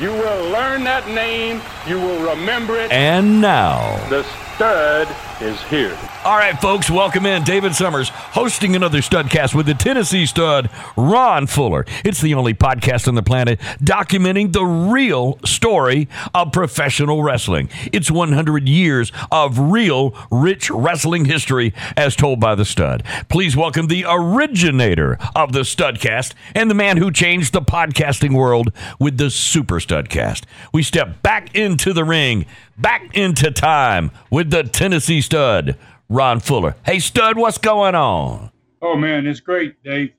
You will learn that name. You will remember it. And now, the stud is here. All right, folks, welcome in. David Summers hosting another Studcast with the Tennessee stud, Ron Fuller. It's the only podcast on the planet documenting the real story of professional wrestling. It's 100 years of real, rich wrestling history as told by the stud. Please welcome the originator of the Studcast and the man who changed the podcasting world with the Super Studcast. We step back into the ring, back into time with the Tennessee stud. Ron Fuller. Hey, Stud, what's going on? Oh, man, it's great, Dave.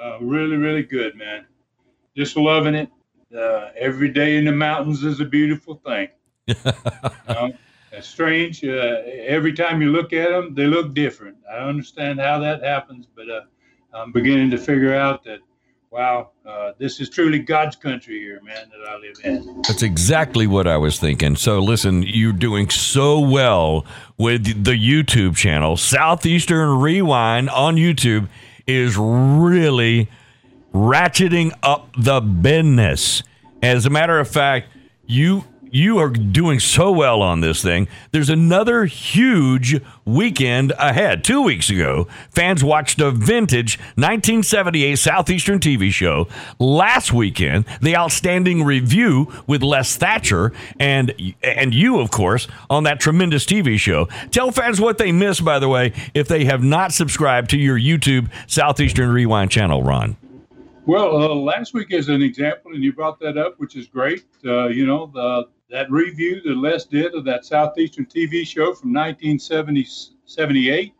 Uh, really, really good, man. Just loving it. Uh, every day in the mountains is a beautiful thing. you know, it's strange. Uh, every time you look at them, they look different. I understand how that happens, but uh, I'm beginning to figure out that wow, uh, this is truly God's country here, man, that I live in. That's exactly what I was thinking. So, listen, you're doing so well with the YouTube channel. Southeastern Rewind on YouTube is really ratcheting up the business. As a matter of fact, you you are doing so well on this thing. There's another huge weekend ahead. Two weeks ago, fans watched a vintage 1978 Southeastern TV show. Last weekend, the outstanding review with Les Thatcher and and you, of course, on that tremendous TV show. Tell fans what they missed, by the way, if they have not subscribed to your YouTube Southeastern Rewind channel, Ron. Well, uh, last week is an example, and you brought that up, which is great. Uh, you know, the that review that Les did of that Southeastern TV show from 1978.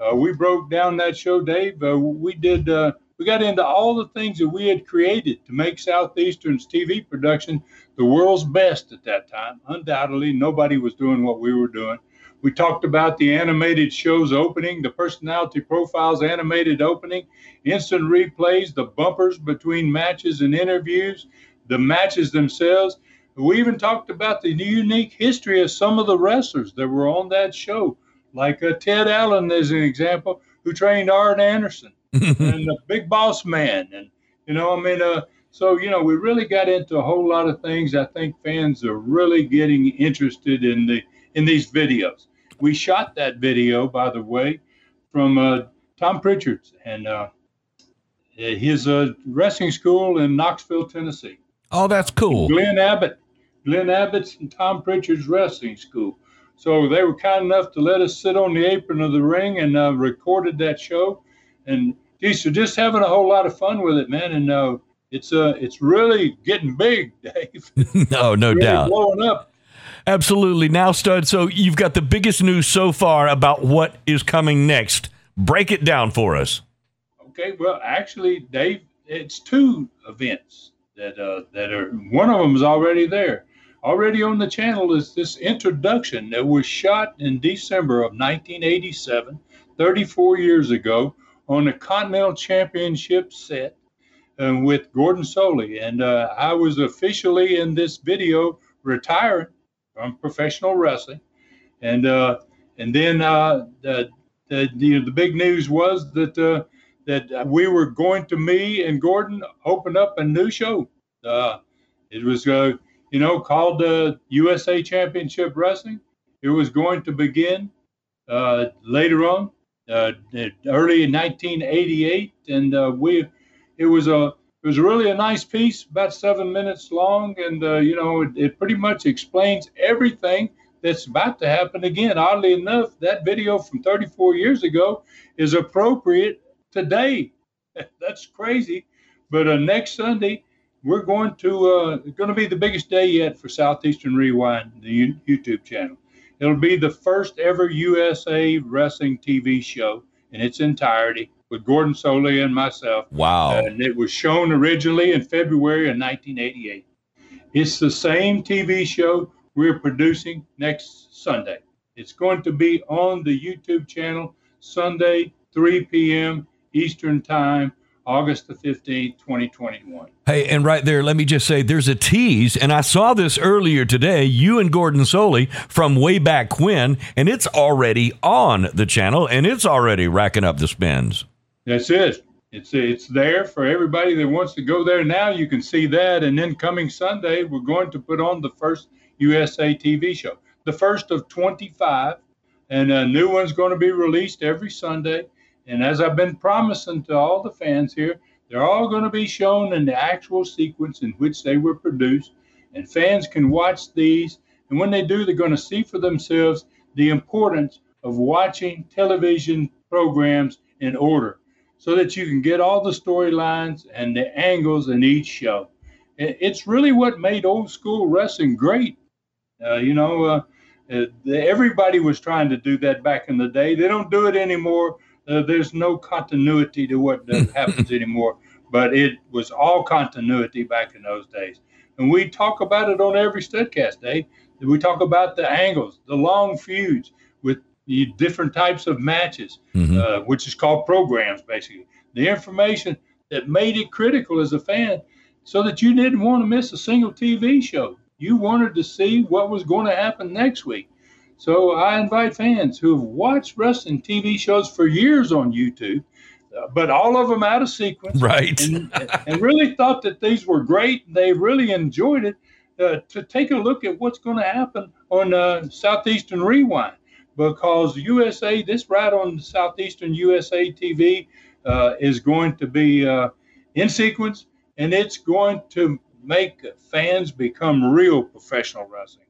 Uh, we broke down that show, Dave. Uh, we did. Uh, we got into all the things that we had created to make Southeastern's TV production the world's best at that time. Undoubtedly, nobody was doing what we were doing. We talked about the animated show's opening, the personality profiles animated opening, instant replays, the bumpers between matches and interviews, the matches themselves. We even talked about the unique history of some of the wrestlers that were on that show, like uh, Ted Allen is an example, who trained Arn Anderson and the Big Boss Man, and you know, I mean, uh, so you know, we really got into a whole lot of things. I think fans are really getting interested in the in these videos. We shot that video, by the way, from uh, Tom Pritchard's and uh, his uh, wrestling school in Knoxville, Tennessee. Oh, that's cool. Glenn Abbott Glenn Abbott's and Tom Pritchard's wrestling school. So they were kind enough to let us sit on the apron of the ring and uh, recorded that show. And geez, so just having a whole lot of fun with it, man. And uh, it's uh, it's really getting big, Dave. no, no really doubt. Blowing up. Absolutely. Now, Stud, so you've got the biggest news so far about what is coming next. Break it down for us. Okay. Well, actually, Dave, it's two events that uh, that are one of them is already there. Already on the channel is this introduction that was shot in December of 1987, 34 years ago, on the Continental Championship set uh, with Gordon Solie. And uh, I was officially in this video retiring from professional wrestling. And uh, and then uh, the, the, the, the big news was that uh, that we were going to me and Gordon open up a new show. Uh, it was you know, called the USA Championship Wrestling. It was going to begin uh, later on, uh, early in 1988, and uh, we, it was a it was really a nice piece, about seven minutes long, and uh, you know, it, it pretty much explains everything that's about to happen again. Oddly enough, that video from 34 years ago is appropriate today. That's crazy. But uh, next Sunday, we're going to uh, going to be the biggest day yet for Southeastern Rewind, the YouTube channel. It'll be the first ever USA wrestling TV show in its entirety with Gordon Solie and myself. Wow! And it was shown originally in February of 1988. It's the same TV show we're producing next Sunday. It's going to be on the YouTube channel Sunday, 3 p.m. Eastern Time, August the 15th, 2021. Hey, and right there, let me just say there's a tease, and I saw this earlier today, you and Gordon Solie from way back when, and it's already on the channel and it's already racking up the spins. That's it. It's it's there for everybody that wants to go there now. You can see that, and then coming Sunday, we're going to put on the first USA TV show, the first of 25, and a new one's going to be released every Sunday. And as I've been promising to all the fans here, they're all going to be shown in the actual sequence in which they were produced, and fans can watch these. And when they do, they're going to see for themselves the importance of watching television programs in order so that you can get all the storylines and the angles in each show. It's really what made old school wrestling great. Uh, you know, uh, uh, everybody was trying to do that back in the day. They don't do it anymore. Uh, there's no continuity to what happens anymore, but it was all continuity back in those days. And we talk about it on every Studcast day. We talk about the angles, the long feuds with the different types of matches, mm-hmm. uh, which is called programs, basically. The information that made it critical as a fan so that you didn't want to miss a single TV show. You wanted to see what was going to happen next week. So I invite fans who have watched wrestling TV shows for years on YouTube, uh, but all of them out of sequence, right? And, and really thought that these were great. They really enjoyed it. Uh, to take a look at what's going to happen on uh, Southeastern Rewind because USA, this right on Southeastern USA TV, uh, is going to be uh, in sequence and it's going to make fans become real professional wrestling.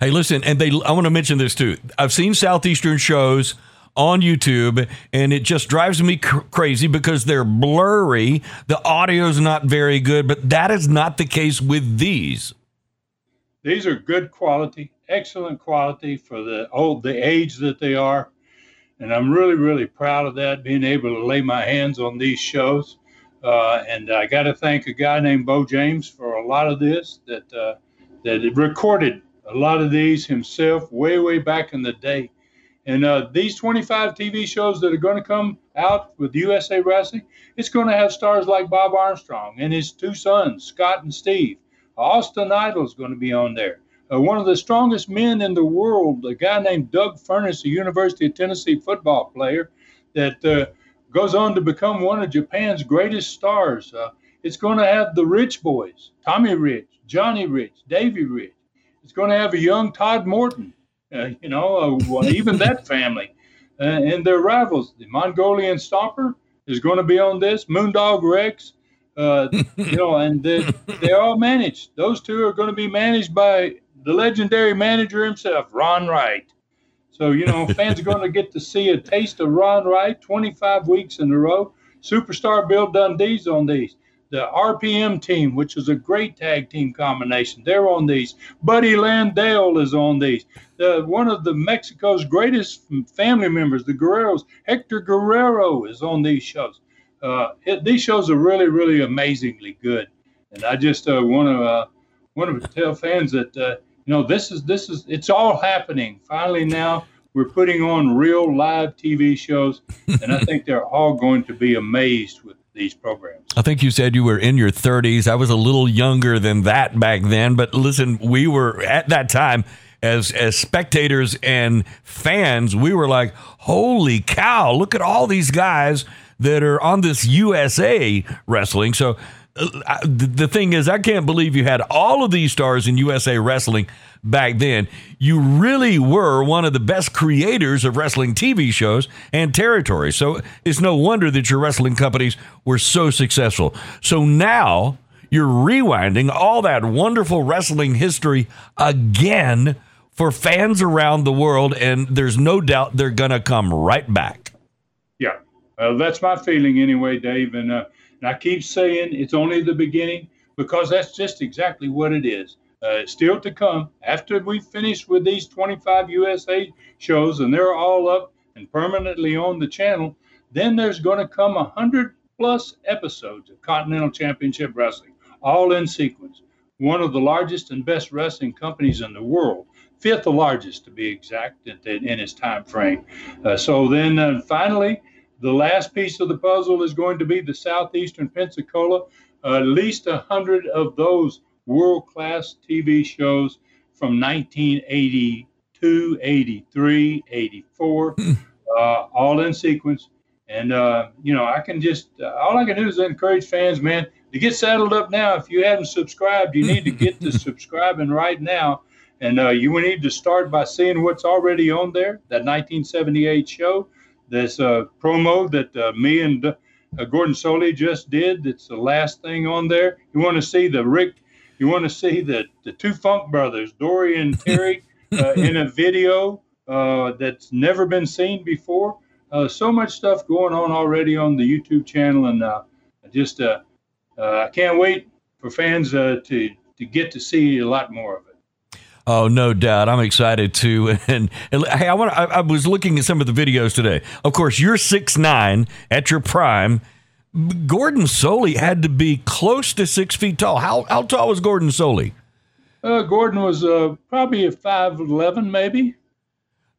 Hey, listen, and they I want to mention this too. I've seen Southeastern shows on YouTube, and it just drives me cr- crazy because they're blurry. The audio is not very good, but that is not the case with these. These are good quality, excellent quality for the old the age that they are, and I'm really really proud of that. Being able to lay my hands on these shows. Uh, and I got to thank a guy named Bo James for a lot of this that uh, that recorded a lot of these himself way way back in the day. And uh, these 25 TV shows that are going to come out with USA Wrestling, it's going to have stars like Bob Armstrong and his two sons, Scott and Steve. Austin Idol is going to be on there. Uh, one of the strongest men in the world, a guy named Doug Furnas, a University of Tennessee football player, that uh, goes on to become one of Japan's greatest stars. Uh, it's going to have the Rich Boys, Tommy Rich, Johnny Rich, Davy Rich. It's going to have a young Todd Morton, uh, you know, uh, even that family. Uh, and their rivals, the Mongolian Stomper is going to be on this, Moondog Rex, uh, you know, and they, they're all managed. Those two are going to be managed by the legendary manager himself, Ron Wright. So, you know, fans are going to get to see a taste of Ron Wright 25 weeks in a row. Superstar Bill Dundee's on these. The RPM team, which is a great tag team combination, they're on these. Buddy Landel is on these. The, one of the Mexico's greatest family members, the Guerreros, Hector Guerrero, is on these shows. Uh, it, these shows are really, really amazingly good. And I just uh, want to uh, want to tell fans that uh, you know, this is this is it's all happening. Finally, now we're putting on real live TV shows, and I think they're all going to be amazed with these programs. I think you said you were in your 30s. I was a little younger than that back then, but listen, we were at that time as as spectators and fans, we were like, "Holy cow, look at all these guys that are on this USA wrestling." So the thing is, I can't believe you had all of these stars in USA Wrestling back then. You really were one of the best creators of wrestling TV shows and territories. So it's no wonder that your wrestling companies were so successful. So now you're rewinding all that wonderful wrestling history again for fans around the world, and there's no doubt they're going to come right back. Yeah, uh, that's my feeling anyway, Dave. And, uh, and I keep saying it's only the beginning because that's just exactly what it is. Uh, still to come after we finish with these 25 USA shows and they're all up and permanently on the channel. Then there's going to come a hundred plus episodes of Continental Championship Wrestling, all in sequence. One of the largest and best wrestling companies in the world fifth largest to be exact in its time frame. Uh, so then uh, finally, the last piece of the puzzle is going to be the southeastern Pensacola. Uh, at least a hundred of those world-class TV shows from 1982, 83, 84, hmm. uh, all in sequence. And uh, you know, I can just uh, all I can do is encourage fans, man, to get saddled up now. If you haven't subscribed, you need to get to subscribing right now and uh, you need to start by seeing what's already on there. That 1978 show, this uh, promo that uh, me and uh, Gordon Solie just did. That's the last thing on there. You want to see the Rick. You want to see the the two Funk brothers, Dory and Terry, uh, in a video uh, that's never been seen before. so much stuff going on already on the YouTube channel, and just I can't wait for fans to to get to see a lot more of it. Oh, no doubt. I'm excited too. And, and hey, I want. I, I, was looking at some of the videos today. Of course, you're six nine at your prime. Gordon Solie had to be close to six feet tall. How how tall was Gordon Solie? Uh, Gordon was uh, probably a five eleven, maybe.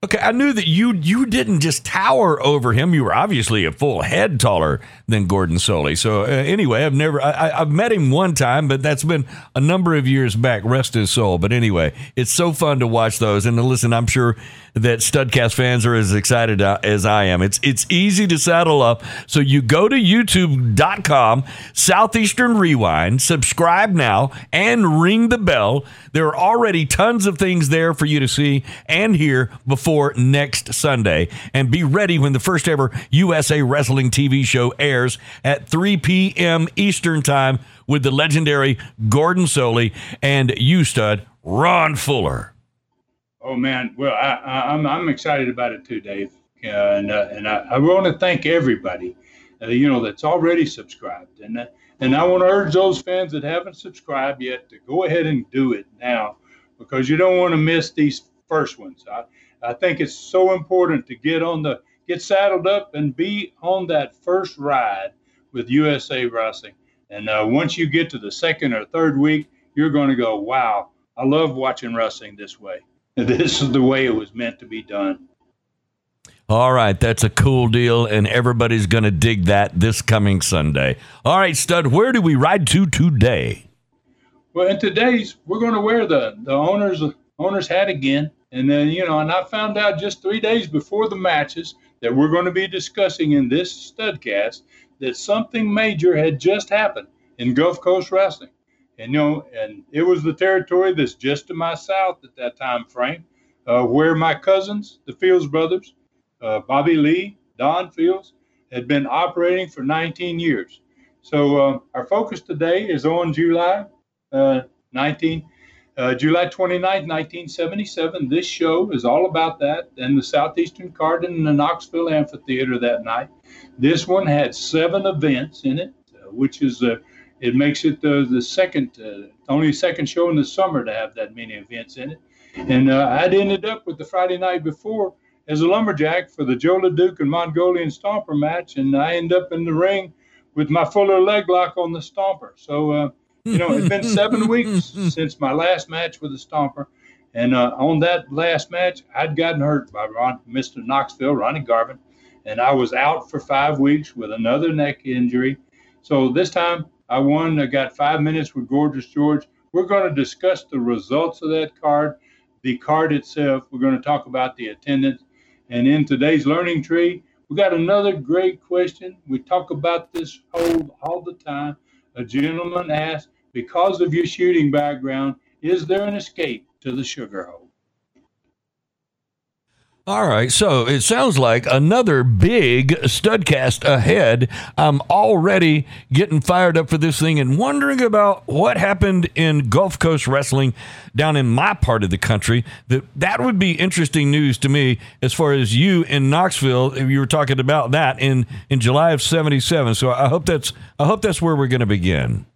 Okay, I knew that you you didn't just tower over him. You were obviously a full head taller than Gordon Solie. So uh, anyway, I've never I, have met him one time, but that's been a number of years back. Rest his soul. But anyway, it's so fun to watch those. And to listen, I'm sure that Studcast fans are as excited uh, as I am. It's it's easy to saddle up. So you go to YouTube.com Southeastern Rewind, subscribe now, and ring the bell. There are already tons of things there for you to see and hear before next Sunday. And be ready when the first ever USA Wrestling TV show airs at 3 p.m. Eastern Time with the legendary Gordon Solie and you stud Ron Fuller. Oh man, well I, am I'm, I'm excited about it too, Dave, and uh, and I, I want to thank everybody, uh, you know, that's already subscribed, and uh, and I want to urge those fans that haven't subscribed yet to go ahead and do it now, because you don't want to miss these first ones. I, I think it's so important to get on the get saddled up and be on that first ride with USA Racing, And uh, once you get to the second or third week, you're going to go, "Wow, I love watching wrestling this way. This is the way it was meant to be done." All right, that's a cool deal, and everybody's going to dig that this coming Sunday. All right, Stud, where do we ride to today? Well, in today's, we're going to wear the the owner's owner's hat again. And then, you know, and I found out just three days before the matches that we're going to be discussing in this studcast that something major had just happened in Gulf Coast Wrestling. And, you know, and it was the territory that's just to my south at that time frame, uh, where my cousins, the Fields brothers, uh, Bobby Lee, Don Fields, had been operating for 19 years. So uh, our focus today is on July uh, 19. Uh, July 29, 1977. This show is all about that and the Southeastern card in the Knoxville Amphitheater that night. This one had seven events in it, uh, which is uh, it makes it the, the second, uh, only second show in the summer to have that many events in it. And uh, I'd ended up with the Friday night before as a lumberjack for the Joe LeDuc and Mongolian Stomper match, and I end up in the ring with my Fuller leg lock on the Stomper. So uh, you know, it's been seven weeks since my last match with the Stomper. And uh, on that last match, I'd gotten hurt by Ron, Mr. Knoxville, Ronnie Garvin, and I was out for five weeks with another neck injury. So this time I won. I got five minutes with Gorgeous George. We're going to discuss the results of that card, the card itself. We're going to talk about the attendance. And in today's learning tree, we got another great question. We talk about this hold all the time a gentleman asked, because of your shooting background, is there an escape to the sugar hole? All right, so it sounds like another big studcast ahead. I'm already getting fired up for this thing and wondering about what happened in Gulf Coast wrestling down in my part of the country. That that would be interesting news to me as far as you in Knoxville. You were talking about that in in July of '77, so I hope that's I hope that's where we're going to begin.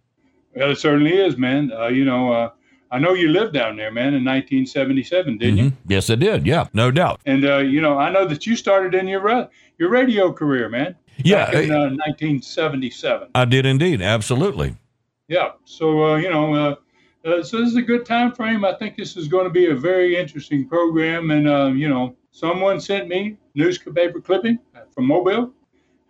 Well, it certainly is, man. Uh, you know. Uh, I know you lived down there, man, in 1977, didn't mm-hmm. you? Yes, I did. Yeah, no doubt. And uh, you know, I know that you started in your your radio career, man. Yeah, in uh, 1977. I did indeed, absolutely. Yeah. So uh, you know, uh, uh, so this is a good time frame. I think this is going to be a very interesting program. And uh, you know, someone sent me newspaper clipping from Mobile,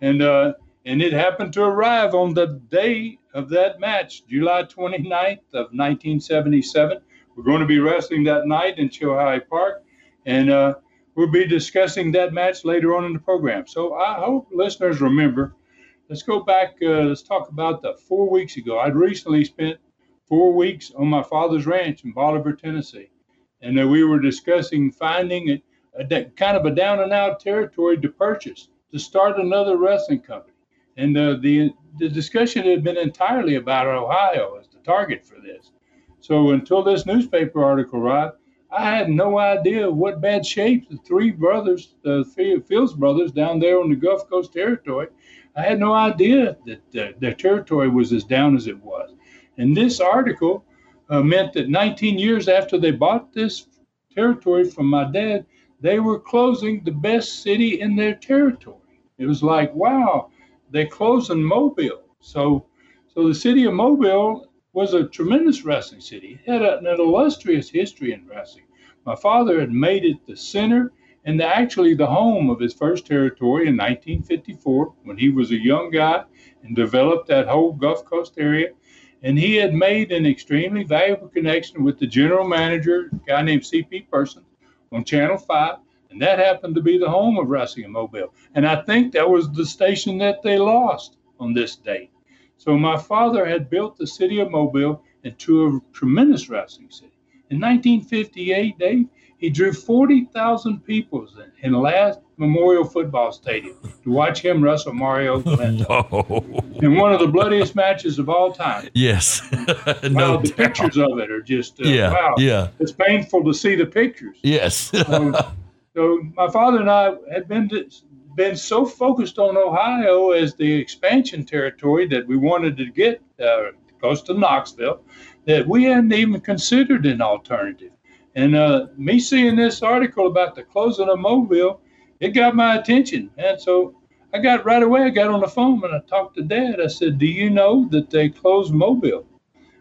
and and it happened to arrive on the day of that match, July 29th of 1977. We're going to be wrestling that night in Chilhowee Park, and uh, we'll be discussing that match later on in the program. So I hope listeners remember. Let's go back. Uh, let's talk about the four weeks ago. I'd recently spent four weeks on my father's ranch in Bolivar, Tennessee, and uh, we were discussing finding a, a, kind of a down and out territory to purchase to start another wrestling company. And uh, the the discussion had been entirely about Ohio as the target for this. So until this newspaper article arrived, I had no idea what bad shape the three brothers, the Fields brothers down there on the Gulf Coast territory, I had no idea that their territory was as down as it was. And this article uh, meant that 19 years after they bought this territory from my dad, they were closing the best city in their territory. It was like, wow, they closed in Mobile. So, so the city of Mobile was a tremendous wrestling city. It had an illustrious history in wrestling. My father had made it the center and the, actually the home of his first territory in 1954 when he was a young guy and developed that whole Gulf Coast area. And he had made an extremely valuable connection with the general manager, a guy named C.P. Person, on Channel 5 and that happened to be the home of Wrestling in Mobile. And I think that was the station that they lost on this date. So my father had built the city of Mobile into a tremendous wrestling city. In 1958, Dave, he drew 40,000 people in the Ladd Memorial Football Stadium to watch him wrestle Mario Galento in one of the bloodiest matches of all time. Yes, no wow, the pictures of it are just uh, yeah, wow. Yeah, it's painful to see the pictures. Yes. um, so my father and I had been to, been so focused on Ohio as the expansion territory that we wanted to get uh, close to Knoxville that we hadn't even considered an alternative. And uh, me seeing this article about the closing of Mobile, it got my attention. And so I got right away, I got on the phone and I talked to Dad. I said, Do you know that they closed Mobile?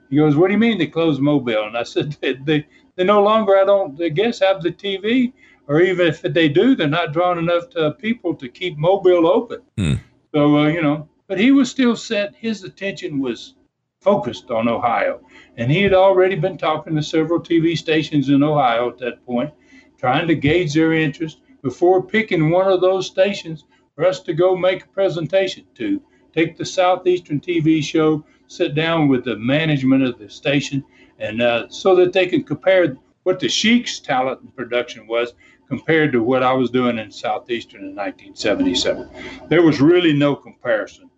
He goes, What do you mean they closed Mobile? And I said, They, they, they no longer, I don't, I guess, have the TV or even if they do, they're not drawing enough to people to keep Mobile open. Hmm. So uh, you know, but he was still set. His attention was focused on Ohio, and he had already been talking to several TV stations in Ohio at that point, trying to gauge their interest before picking one of those stations for us to go make a presentation to. Take the Southeastern TV show, sit down with the management of the station, and uh, so that they can compare what the Sheik's talent and production was compared to what I was doing in Southeastern in 1977. There was really no comparison.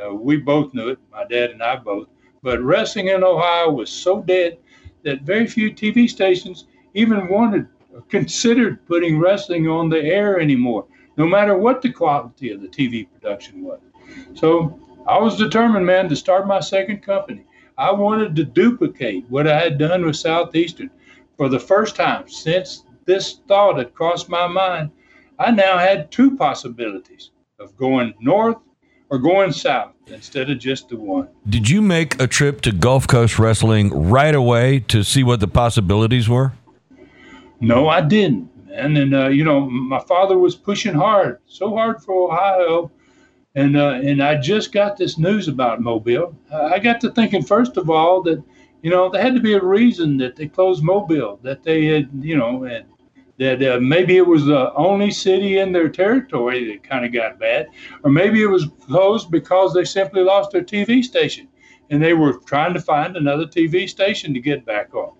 Uh, we both knew it, my dad and I both. But wrestling in Ohio was so dead that very few TV stations even wanted or considered putting wrestling on the air anymore, no matter what the quality of the TV production was. So I was determined, man, to start my second company. I wanted to duplicate what I had done with Southeastern for the first time since this thought had crossed my mind, I now had two possibilities of going north or going south instead of just the one. Did you make a trip to Gulf Coast Wrestling right away to see what the possibilities were? No, I didn't. And then, uh, you know, my father was pushing hard, so hard for Ohio. And, uh, and I just got this news about Mobile. I got to thinking, first of all, that, you know, there had to be a reason that they closed Mobile, that they had, you know, had that uh, maybe it was the only city in their territory that kind of got bad, or maybe it was closed because they simply lost their TV station. and they were trying to find another TV station to get back on.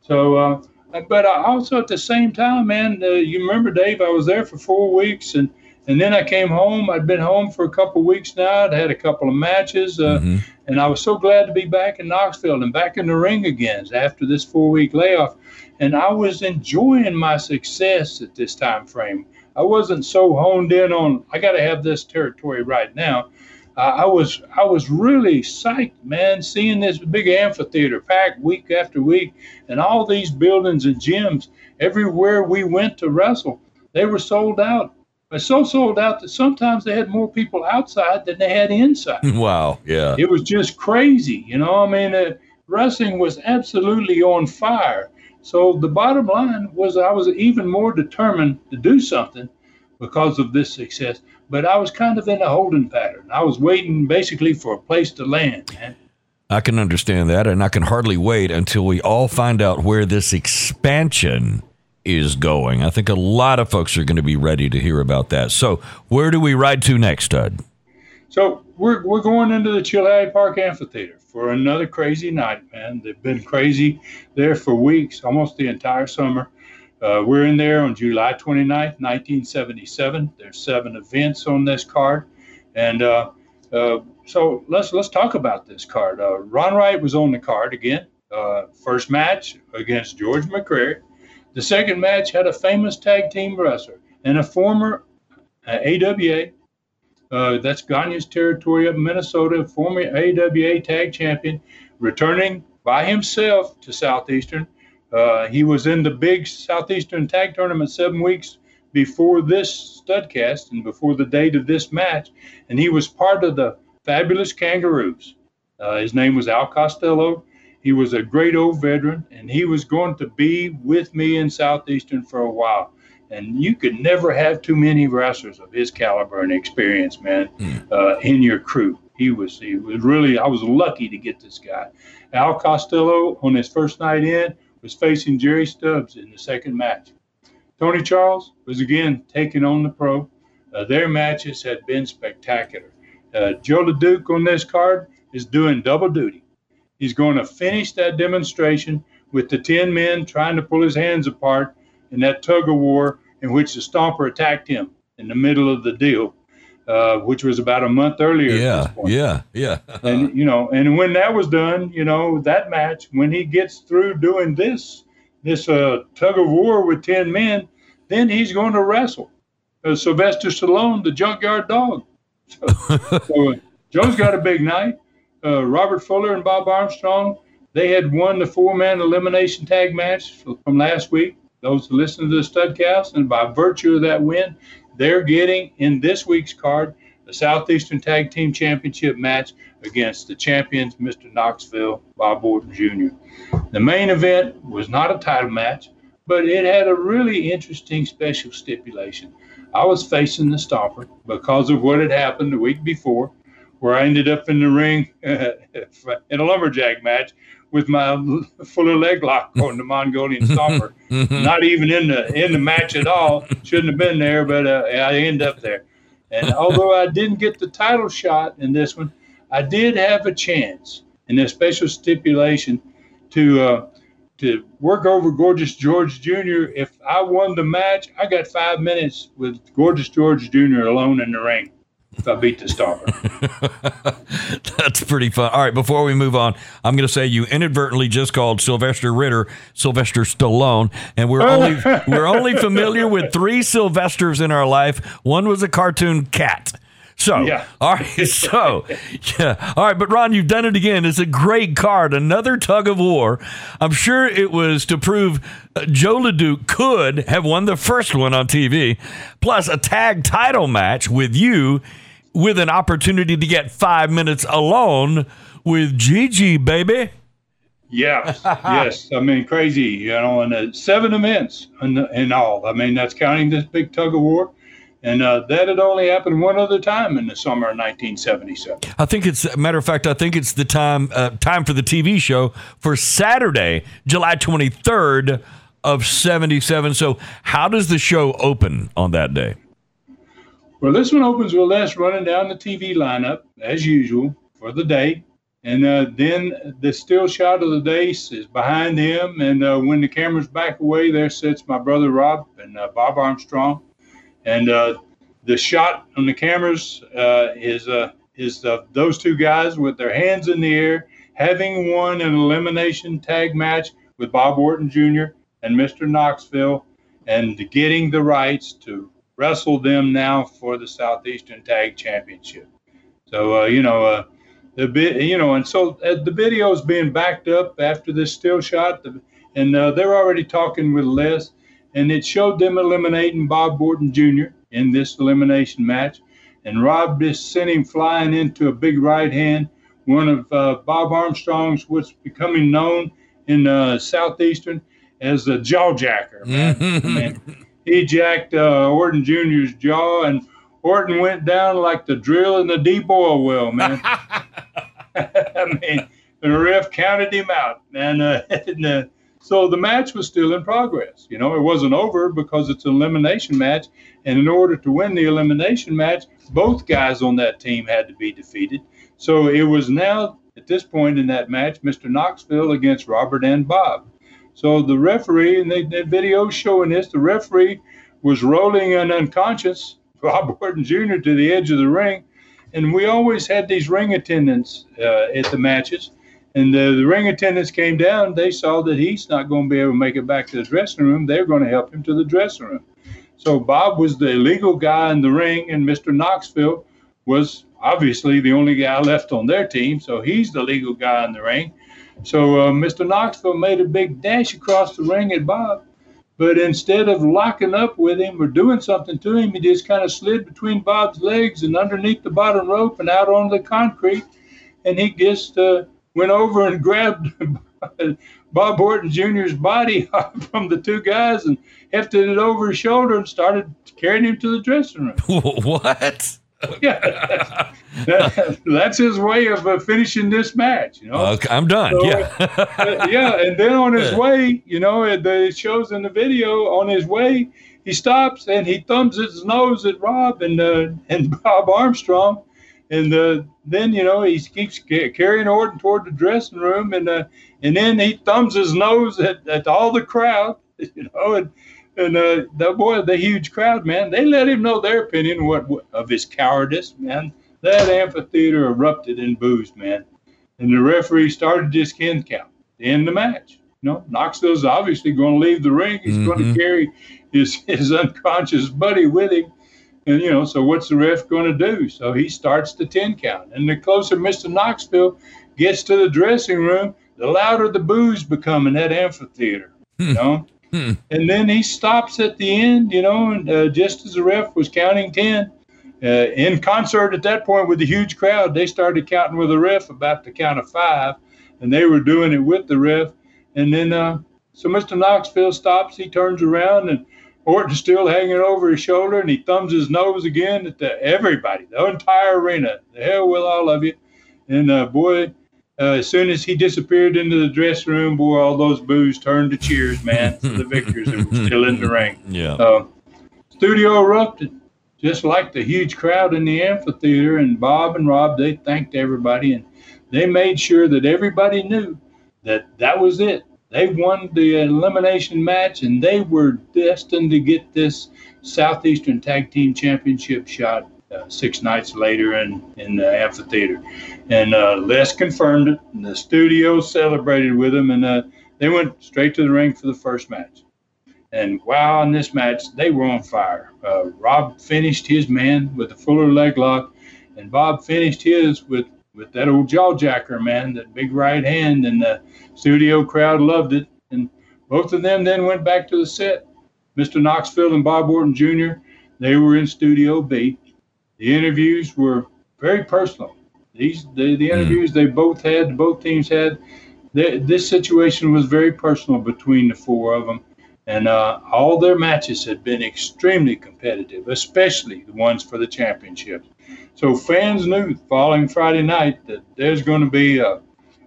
So, uh, but I also at the same time, man, uh, you remember Dave? I was there for four weeks, and and then I came home. I'd been home for a couple of weeks now. I'd had a couple of matches, uh, mm-hmm. and I was so glad to be back in Knoxville and back in the ring again after this four week layoff. And I was enjoying my success at this time frame. I wasn't so honed in on I got to have this territory right now. Uh, I was I was really psyched, man, seeing this big amphitheater packed week after week, and all these buildings and gyms everywhere we went to wrestle, they were sold out. But so sold out that sometimes they had more people outside than they had inside. Wow, yeah, it was just crazy, you know. I mean, uh, wrestling was absolutely on fire. So the bottom line was I was even more determined to do something because of this success. But I was kind of in a holding pattern. I was waiting basically for a place to land, man. I can understand that, and I can hardly wait until we all find out where this expansion is going. I think a lot of folks are going to be ready to hear about that. So, where do we ride to next, Stud? So, we're, we're going into the Chilhowee Park Amphitheater for another crazy night, man. They've been crazy there for weeks, almost the entire summer. Uh, we're in there on July 29th, 1977. There's seven events on this card, and uh, uh, so let's let's talk about this card. Uh, Ron Wright was on the card again. Uh, first match against George McCrary. The second match had a famous tag team wrestler and a former uh, AWA. that's Gagne's territory of Minnesota, former AWA tag champion, returning by himself to Southeastern uh, he was in the big Southeastern Tag Tournament seven weeks before this studcast and before the date of this match, and he was part of the Fabulous Kangaroos. Uh, his name was Al Costello. He was a great old veteran, and he was going to be with me in Southeastern for a while. And you could never have too many wrestlers of his caliber and experience, man, mm. uh, in your crew. He was he was really I was lucky to get this guy. Al Costello on his first night in was facing Jerry Stubbs in the second match. Tony Charles was again taking on the pro. Uh, their matches had been spectacular. Uh, Joe LeDuc on this card is doing double duty. He's going to finish that demonstration with the 10 men trying to pull his hands apart in that tug of war in which the Stomper attacked him in the middle of the deal uh, which was about a month earlier. Yeah, yeah, yeah. and you know, and when that was done, you know, that match when he gets through doing this this uh, tug of war with ten men, then he's going to wrestle uh, Sylvester Stallone, the Junkyard Dog. So, so uh, Joe's got a big night. Uh, Robert Fuller and Bob Armstrong, they had won the four-man elimination tag match from last week. Those who listen to the Studcast, and by virtue of that win, they're getting in this week's card the Southeastern Tag Team Championship match against the champions, Mr. Knoxville, Bob Orton Jr. The main event was not a title match, but it had a really interesting special stipulation. I was facing the Stomper because of what had happened the week before, where I ended up in the ring in a lumberjack match with my fuller leg lock on the Mongolian Stomper. Not even in the in the match at all. Shouldn't have been there, but uh, I end up there. And although I didn't get the title shot in this one, I did have a chance in a special stipulation to uh, to work over Gorgeous George Jr. If I won the match, I got five minutes with Gorgeous George Jr. alone in the ring if I beat the star. That's pretty fun. All right, before we move on, I'm going to say you inadvertently just called Sylvester Ritter Sylvester Stallone, and we're only we're only familiar with three Sylvesters in our life. One was a cartoon cat. So, yeah. all right. So, yeah. All right. But Ron, you've done it again. It's a great card. Another tug of war. I'm sure it was to prove uh, Joe LeDuc could have won the first one on TV, plus a tag title match with you with an opportunity to get five minutes alone with Gigi, baby. Yes, yes. I mean, crazy, you know, and uh, seven events in, in all. I mean, that's counting this big tug of war. And uh, that had only happened one other time in the summer of 1977. I think it's, matter of fact, I think it's the time uh, time for the TV show for Saturday, July 23rd of 77. So, how does the show open on that day? Well, this one opens with Les running down the TV lineup as usual for the day. And uh, then the still shot of the day is behind him. And uh, when the camera's back away, there sits my brother Rob and uh, Bob Armstrong. And uh, the shot on the cameras uh, is uh, is those two guys with their hands in the air, having won an elimination tag match with Bob Orton Jr. and Mr. Knoxville, and getting the rights to wrestle them now for the Southeastern Tag Championship. So you know the bit, you know, and so uh, the video is being backed up after this still shot, the, and uh, they're already talking with Les, and it showed them eliminating Bob Orton Jr. in this elimination match, and Rob just sent him flying into a big right hand, one of uh, Bob Armstrong's, what's becoming known in uh, southeastern as the jaw jacker. Man. he jacked uh, Orton Jr.'s jaw, and Orton went down like the drill in the deep oil well, man. I mean, the ref counted him out, and, uh, and uh, so the match was still in progress. You know, it wasn't over because it's an elimination match, and in order to win the elimination match, both guys on that team had to be defeated. So it was now at this point in that match, Mr. Knoxville against Robert and Bob. So the referee, and the, the video showing this, the referee was rolling an unconscious Bob Orton Jr. to the edge of the ring and we always had these ring attendants uh, at the matches. And the, the ring attendants came down. They saw that he's not going to be able to make it back to the dressing room. They're going to help him to the dressing room. So Bob was the legal guy in the ring, and Mr. Knoxville was obviously the only guy left on their team. So he's the legal guy in the ring. So uh, Mr. Knoxville made a big dash across the ring at Bob but instead of locking up with him or doing something to him, he just kind of slid between Bob's legs and underneath the bottom rope and out on the concrete. And he just uh, went over and grabbed Bob Orton Jr.'s body from the two guys and hefted it over his shoulder and started carrying him to the dressing room. What? Yeah, that, that's his way of uh, finishing this match. You know, okay, I'm done. So, yeah, uh, yeah. And then on his way, you know, it, it shows in the video. On his way, he stops and he thumbs his nose at Rob and uh, and Bob Armstrong, and uh, then you know he keeps carrying Orton toward the dressing room, and uh, and then he thumbs his nose at, at all the crowd, you know, and and uh, that boy, the huge crowd, man, they let him know their opinion what, what of his cowardice, man. That amphitheater erupted in boos, man. And the referee started his skin count to end the match. You know, Knoxville's obviously going to leave the ring. He's mm-hmm. going to carry his, his unconscious buddy with him. And, you know, so what's the ref going to do? So he starts the 10 count. And the closer Mr. Knoxville gets to the dressing room, the louder the boos become in that amphitheater. You hmm. know? Hmm. And then he stops at the end, you know, and uh, just as the ref was counting 10, uh, in concert at that point with the huge crowd, they started counting with the ref about the count of five, and they were doing it with the ref. And then, uh, so Mr. Knoxville stops, he turns around, and Orton's still hanging over his shoulder, and he thumbs his nose again at the, everybody, the entire arena. The hell with all of you. And uh, boy, uh, as soon as he disappeared into the dressing room, boy, all those boos turned to cheers, man, for the victors who were still in the ring. Yeah. Uh, studio erupted, just like the huge crowd in the amphitheater. And Bob and Rob, they thanked everybody, and they made sure that everybody knew that that was it. They won the elimination match, and they were destined to get this Southeastern Tag Team Championship shot uh, six nights later in, in the amphitheater. And uh, Les confirmed it, and the studio celebrated with them, and uh, they went straight to the ring for the first match. And wow, in this match, they were on fire. Uh, Rob finished his man with a fuller leg lock, and Bob finished his with, with that old jaw jacker, man, that big right hand, and the studio crowd loved it. And both of them then went back to the set. Mr. Knoxville and Bob Orton Jr., they were in Studio B the interviews were very personal. These the, the hmm. interviews mm. they both had, both teams had. They, this situation was very personal between the four of them, and uh, all their matches had been extremely competitive, especially the ones for the championship. So fans knew following Friday night that there's going to be a,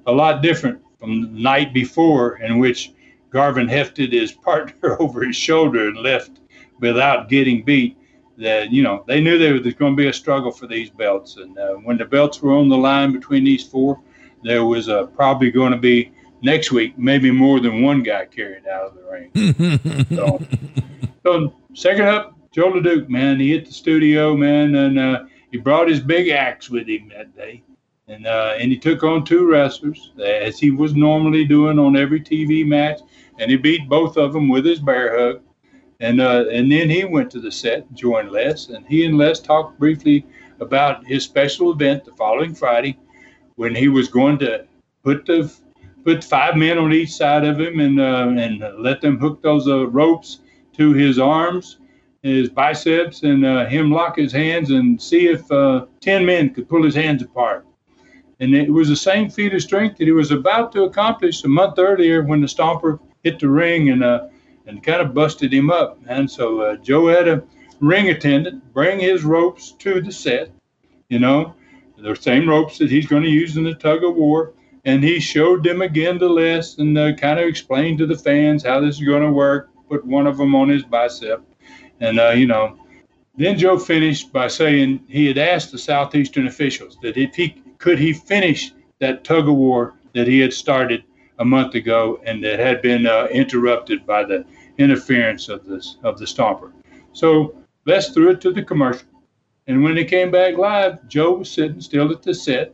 a lot different from the night before, in which Garvin hefted his partner over his shoulder and left without getting beat that you know they knew there was going to be a struggle for these belts, and uh, when the belts were on the line between these four, there was uh, probably going to be next week maybe more than one guy carried out of the ring. so, so, second up, Joe LeDuc, man, he hit the studio, man, and uh, he brought his big axe with him that day. And, uh, and he took on two wrestlers as he was normally doing on every TV match, and he beat both of them with his bear hug. And uh, and then he went to the set and joined Les, and he and Les talked briefly about his special event the following Friday, when he was going to put the put five men on each side of him and uh, and let them hook those uh, ropes to his arms, his biceps, and uh, him lock his hands and see if uh, ten men could pull his hands apart. And it was the same feat of strength that he was about to accomplish a month earlier when the Stomper hit the ring and uh, and kind of busted him up. And so uh, Joe had a ring attendant bring his ropes to the set, you know, the same ropes that he's going to use in the tug of war. And he showed them again the list and uh, kind of explained to the fans how this is going to work. Put one of them on his bicep, and uh, you know, then Joe finished by saying he had asked the southeastern officials that if he could he finish that tug of war that he had started a month ago and that had been uh, interrupted by the interference of this of the stomper. So Les threw it to the commercial, and when they came back live, Joe was sitting still at the set,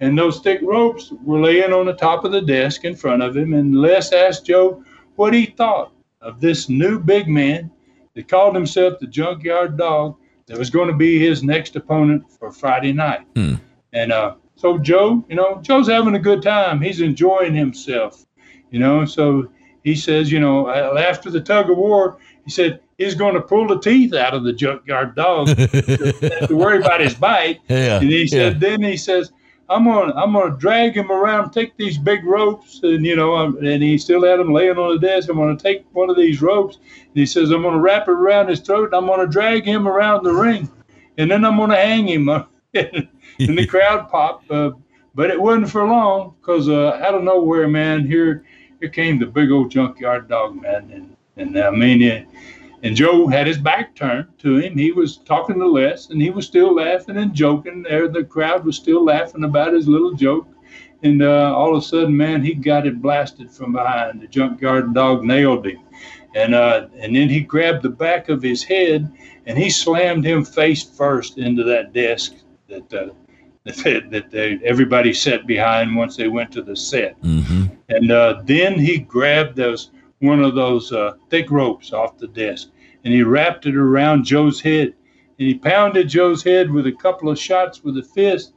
and those thick ropes were laying on the top of the desk in front of him. And Les asked Joe what he thought of this new big man that called himself the Junkyard Dog that was going to be his next opponent for Friday night. Hmm. And uh, so Joe, you know, Joe's having a good time. He's enjoying himself, you know. So he says, you know, after the tug of war, he said he's going to pull the teeth out of the junkyard dog to worry about his bite. Yeah, and he said, yeah. then he says, I'm gonna I'm gonna drag him around, take these big ropes, and you know, um, and he still had him laying on the desk. I'm gonna take one of these ropes, and he says I'm gonna wrap it around his throat. And I'm gonna drag him around the ring, and then I'm gonna hang him. and the crowd popped. Uh, but it wasn't for long because uh, out of nowhere, man, here here came the big old junkyard dog, man, and and I mean, uh, and Joe had his back turned to him. He was talking to Les, and he was still laughing and joking. There, the crowd was still laughing about his little joke. And uh, all of a sudden, man, he got it blasted from behind. The junkyard dog nailed him, and uh, and then he grabbed the back of his head and he slammed him face first into that desk that uh, that, that they, everybody sat behind once they went to the set. Mm-hmm. And uh, then he grabbed those one of those uh, thick ropes off the desk and he wrapped it around Joe's head and he pounded Joe's head with a couple of shots with a fist.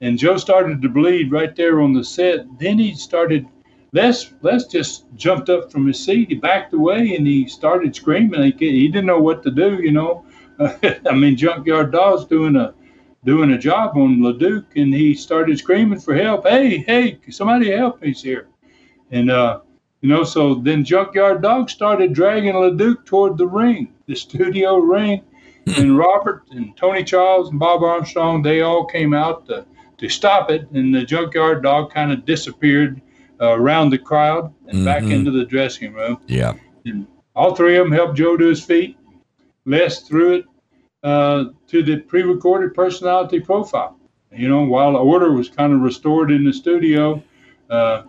And Joe started to bleed right there on the set. Then he started. Les Les just jumped up from his seat. He backed away and he started screaming. He, he didn't know what to do. You know, I mean, Junkyard Dog's doing a doing a job on LeDuc, and he started screaming for help. Hey, hey, somebody help! He's here, and uh, you know. So then Junkyard Dog started dragging LeDuc toward the ring, the studio ring, and Robert and Tony Charles and Bob Armstrong they all came out to to stop it, and the Junkyard Dog kind of disappeared uh, around the crowd and back Mhm. into the dressing room. Yeah. And all three of them helped Joe to his feet. Les threw it uh, to the pre-recorded personality profile. You know, while the order was kind of restored in the studio, uh,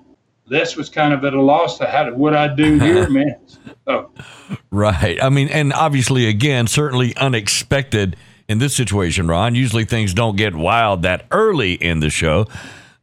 Les was kind of at a loss to how to, what I do here, man. So, Right. I mean, and obviously, again, certainly unexpected in this situation, Ron. Usually things don't get wild that early in the show,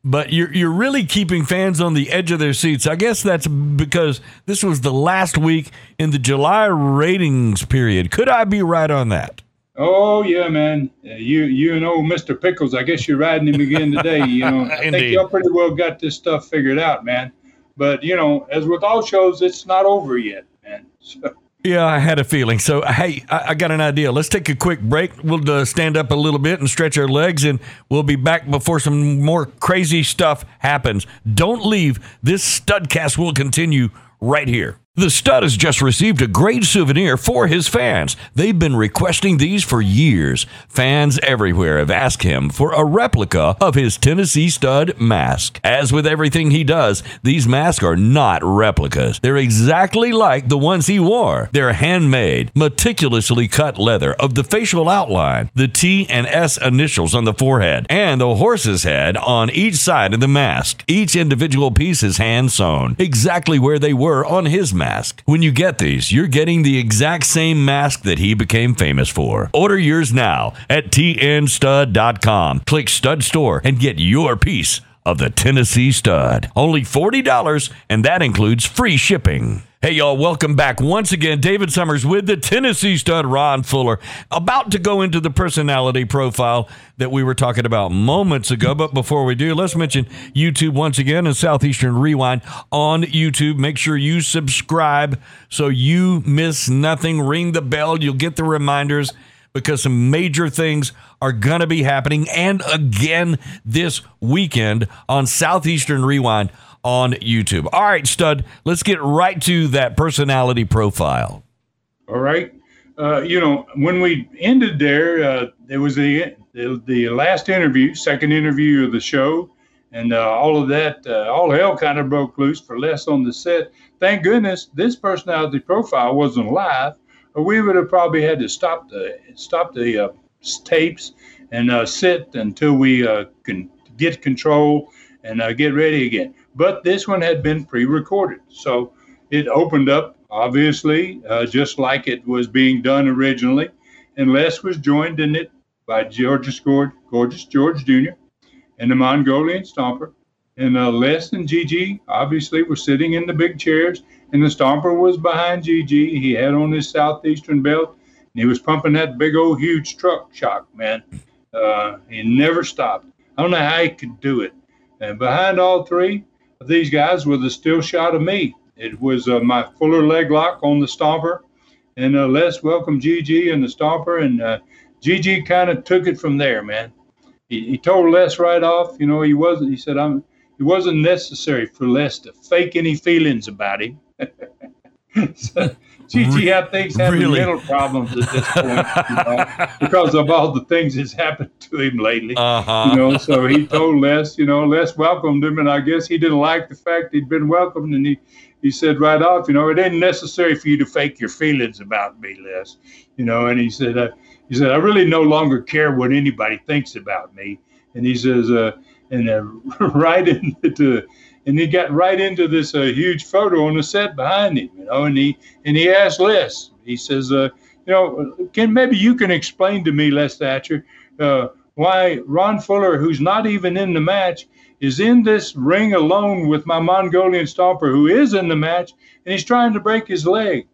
but you're, you're really keeping fans on the edge of their seats. I guess that's because this was the last week in the July ratings period. Could I be right on that? Oh yeah, man, Uh, you you and old Mister Pickles, I guess you're riding him again today. You know, I think y'all pretty well got this stuff figured out, man. But you know, as with all shows, it's not over yet, man. So, Yeah, I had a feeling. So, hey, I, I got an idea. Let's take a quick break. We'll uh, stand up a little bit and stretch our legs, and we'll be back before some more crazy stuff happens. Don't leave. This studcast will continue right here. The stud has just received a great souvenir for his fans. They've been requesting these for years. Fans everywhere have asked him for a replica of his Tennessee stud mask. As with everything he does, these masks are not replicas. They're exactly like the ones he wore. They're handmade, meticulously cut leather of the facial outline, the T and S initials on the forehead, and the horse's head on each side of the mask. Each individual piece is hand sewn, exactly where they were on his mask mask. When you get these, you're getting the exact same mask that he became famous for. Order yours now at tnstud.com. Click Stud Store and get your piece of the Tennessee Stud. Only $40, and that includes free shipping. Hey, y'all, welcome back once again. David Summers with the Tennessee stud Ron Fuller. About to go into the personality profile that we were talking about moments ago. But before we do, let's mention YouTube once again and Southeastern Rewind on YouTube. Make sure you subscribe so you miss nothing. Ring the bell, you'll get the reminders because some major things are going to be happening. And again this weekend on Southeastern Rewind on YouTube. All right, Stud, let's get right to that personality profile. All right. Uh, you know, when we ended there, uh, was the, the, the last interview, second interview of the show, and uh, all of that, uh, all hell kind of broke loose for Les on the set. Thank goodness this personality profile wasn't live, or we would have probably had to stop the stop the uh, tapes and uh, sit until we can get control and get ready again. But this one had been pre recorded. So it opened up, obviously, uh, just like it was being done originally. And Les was joined in it by Georgia Scored, Gorgeous George Jr. and the Mongolian Stomper. And uh, Les and Gigi obviously were sitting in the big chairs, and the Stomper was behind Gigi. He had on his southeastern belt, and he was pumping that big old huge truck shock, man. Uh, he never stopped. I don't know how he could do it. And behind all three these guys with a still shot of me. It was uh, my fuller leg lock on the stomper, and uh, Les welcomed GG and the stomper, and uh, GG kind of took it from there, man. He, he told Les right off, you know, he wasn't. He said, "I'm." It wasn't necessary for Les to fake any feelings about him. so, GG, I think, having really? mental problems at this point you know, because of all the things that's happened to him lately. Uh-huh. You know, so he told Les, you know, Les welcomed him, and I guess he didn't like the fact he'd been welcomed, and he he said right off, you know, it ain't necessary for you to fake your feelings about me, Les. You know, and he said, uh, he said, I really no longer care what anybody thinks about me. And he says, uh, and uh, right into and he got right into this uh, huge photo on the set behind him, you know, and he and he asked Les, he says, uh, you know, can maybe you can explain to me, Les Thatcher, uh, why Ron Fuller, who's not even in the match, is in this ring alone with my Mongolian stomper, who is in the match, and he's trying to break his leg.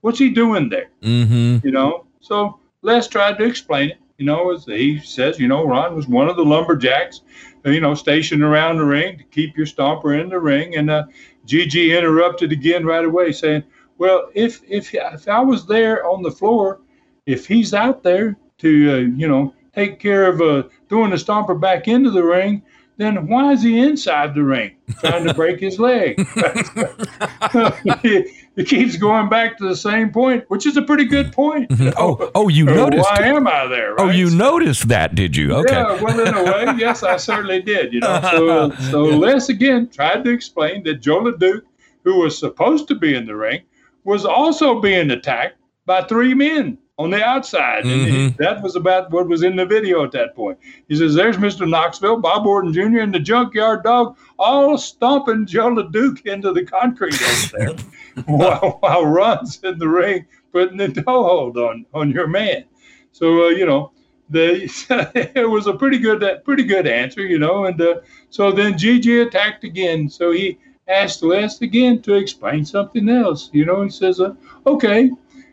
What's he doing there? Mm-hmm. You know, so Les tried to explain it. You know, as he says, you know, Ron was one of the lumberjacks you know, stationed around the ring to keep your stomper in the ring. And uh, GG interrupted again right away, saying, "Well, if if if I was there on the floor, if he's out there to uh, you know take care of uh, throwing the stomper back into the ring, then why is he inside the ring trying to break his leg? it keeps going back to the same point, which is a pretty good point. Know? Oh, oh, you noticed? Why am I there? Oh, right? Oh, you noticed that, did you? Okay. Yeah, well, in a way, yes, I certainly did. You know, so so Les again tried to explain that Joe LeDuc, who was supposed to be in the ring, was also being attacked by three men on the outside. Mm-hmm. And that was about what was in the video at that point. He says, There's Mr. Knoxville, Bob Orton Jr., and the junkyard dog all stomping Joe LeDuc into the concrete over there while, while Ron's in the ring putting the toe hold on, on your man. So, uh, you know, the, it was a pretty good pretty good answer, you know. And uh, so then GG attacked again. So he asked Les again to explain something else. You know, he says, uh, okay,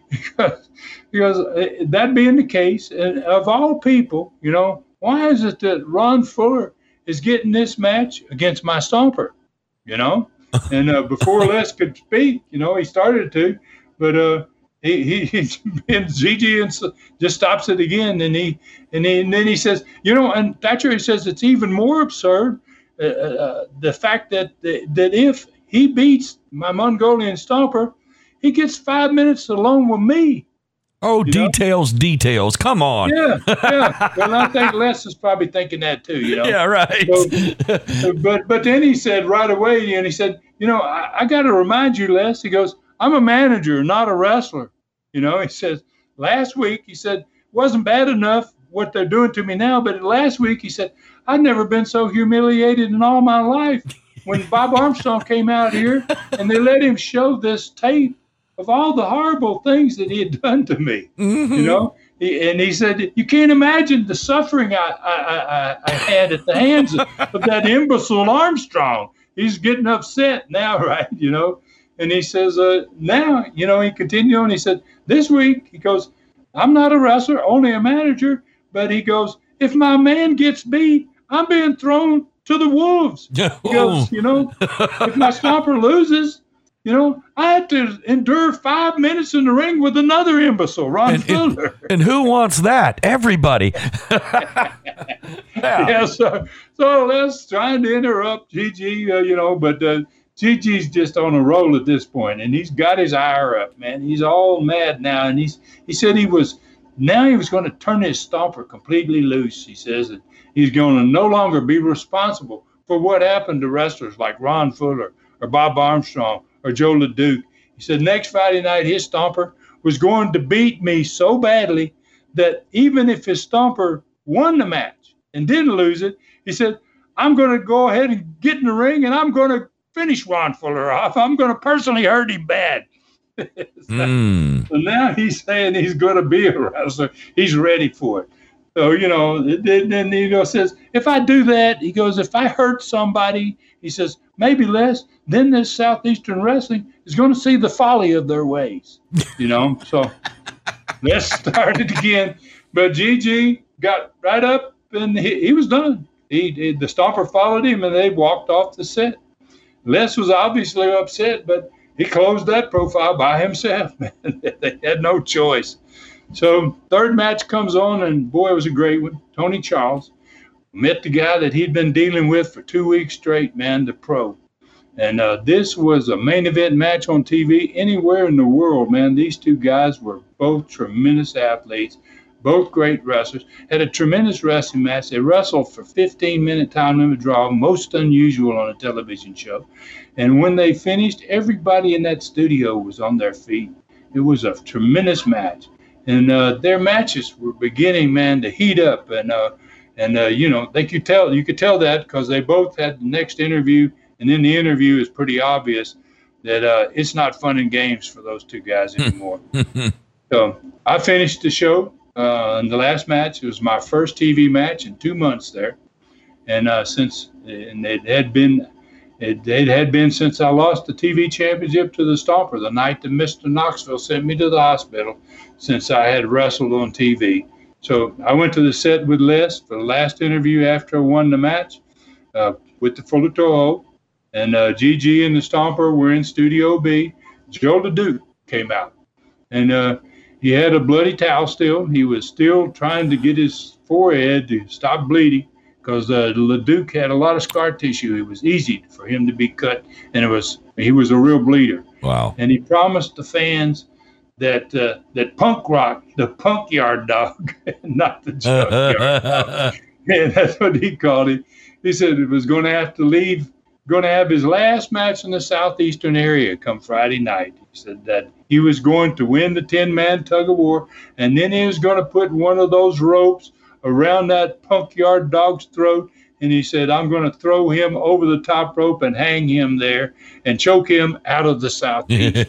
because because uh, that being the case, and of all people, you know, why is it that Ron Fuller is getting this match against my stomper? You know, and uh, before Les could speak, you know, he started to, but uh, he he, he and GG and just stops it again, and he and, he, and then he says, you know, and Thatcher he says it's even more absurd uh, uh, the fact that that if he beats my Mongolian stomper, he gets five minutes alone with me. Oh, You know? details, details. Come on. Yeah, yeah. Well, I think Les is probably thinking that too. You know. Yeah, right. So, but but then he said right away, and he said, you know, I, I got to remind you, Les. He goes, I'm a manager, not a wrestler. You know, he says last week he said wasn't bad enough what they're doing to me now, but last week he said I'd never been so humiliated in all my life when Bob Armstrong came out here and they let him show this tape of all the horrible things that he had done to me. You know, he, and he said, "You can't imagine the suffering I, I, I, I had at the hands of, of that imbecile Armstrong. He's getting upset now, right? You know." And he says, uh, "Now, you know," he continued on. He said, "This week, he goes, I'm not a wrestler, only a manager, but he goes, if my man gets beat, I'm being thrown to the wolves." He goes, "You know, if my stomper loses." You know, I had to endure five minutes in the ring with another imbecile, Ron And- and- Fuller. And who wants that? Everybody. yeah, so so let's trying to interrupt Gigi, uh, you know, but uh, Gigi's just on a roll at this point, and he's got his ire up, man. He's all mad now, and he's he said he was now he was going to turn his stomper completely loose. He says that he's going to no longer be responsible for what happened to wrestlers like Ron Fuller or Bob Armstrong or Joe LeDuc. He said next Friday night his stomper was going to beat me so badly that even if his stomper won the match and didn't lose it, he said, I'm going to go ahead and get in the ring and I'm going to finish Ron Fuller off. I'm going to personally hurt him bad. Mm. So now he's saying he's going to be a wrestler. He's ready for it. So, you know, then, then you know, says, if I do that, he goes, if I hurt somebody, he says, maybe less, then this Southeastern Wrestling is going to see the folly of their ways. You know, so let's start it again. But GG got right up and he, he was done. He, he the stomper followed him and they walked off the set. Les was obviously upset, but he closed that profile by himself. They had no choice. So third match comes on, and boy, it was a great one. Tony Charles met the guy that he'd been dealing with for two weeks straight, man, the pro. And uh, this was a main event match on TV anywhere in the world, man. These two guys were both tremendous athletes, both great wrestlers. Had a tremendous wrestling match. They wrestled for 15 minute time limit draw, most unusual on a television show. And when they finished, everybody in that studio was on their feet. It was a tremendous match, and uh, their matches were beginning, man, to heat up. And uh, and uh, you know they could tell you could tell that because they both had the next interview, and then the interview is pretty obvious that uh, it's not fun and games for those two guys anymore. so I finished the show. Uh, in the last match, it was my first TV match in two months there, and uh, since and it had been it, it had been since I lost the TV championship to the Stomper the night that Mr. Knoxville sent me to the hospital since I had wrestled on TV. So I went to the set with Les for the last interview after I won the match uh, with the Fuller toehold. And uh, GG and the Stomper were in Studio B. Joe LeDuc came out. And uh, he had a bloody towel still. He was still trying to get his forehead to stop bleeding because uh, LeDuc had a lot of scar tissue. It was easy for him to be cut, and it was he was a real bleeder. Wow. And he promised the fans that uh, that punk rock, the punk yard dog, not the junkyard dog. And that's what he called it. He said it was going to have to leave, going to have his last match in the southeastern area come Friday night. He said that he was going to win the 10 man tug of war, and then he was going to put one of those ropes around that punk yard dog's throat. And he said, I'm going to throw him over the top rope and hang him there and choke him out of the southeast.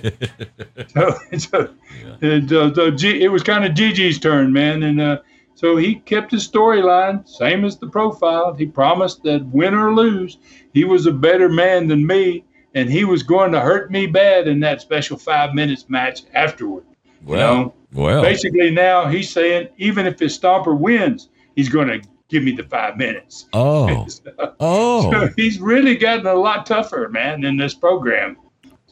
so, so, and, uh, so G, it was kind of Gigi's turn, man. And uh, so he kept his storyline, same as the profile. He promised that win or lose, he was a better man than me, and he was going to hurt me bad in that special five minutes match afterward. well, know, well. Basically, now he's saying even if his stomper wins, he's going to give me the five minutes. Oh. So Oh. he's really gotten a lot tougher, man, in this program.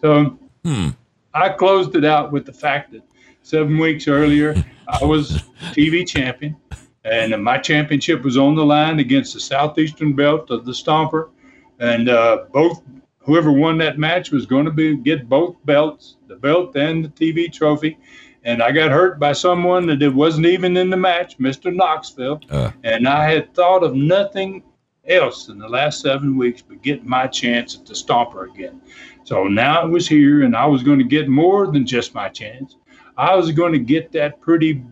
So Hmm. I closed it out with the fact that seven weeks earlier I was TV champion, and my championship was on the line against the southeastern belt of the Stomper, and uh, both whoever won that match was going to be get both belts, the belt and the TV trophy. And I got hurt by someone that it wasn't even in the match, Mr. Knoxville. Uh. And I had thought of nothing else in the last seven weeks but getting my chance at the Stomper again. So now it was here, and I was going to get more than just my chance. I was going to get that pretty,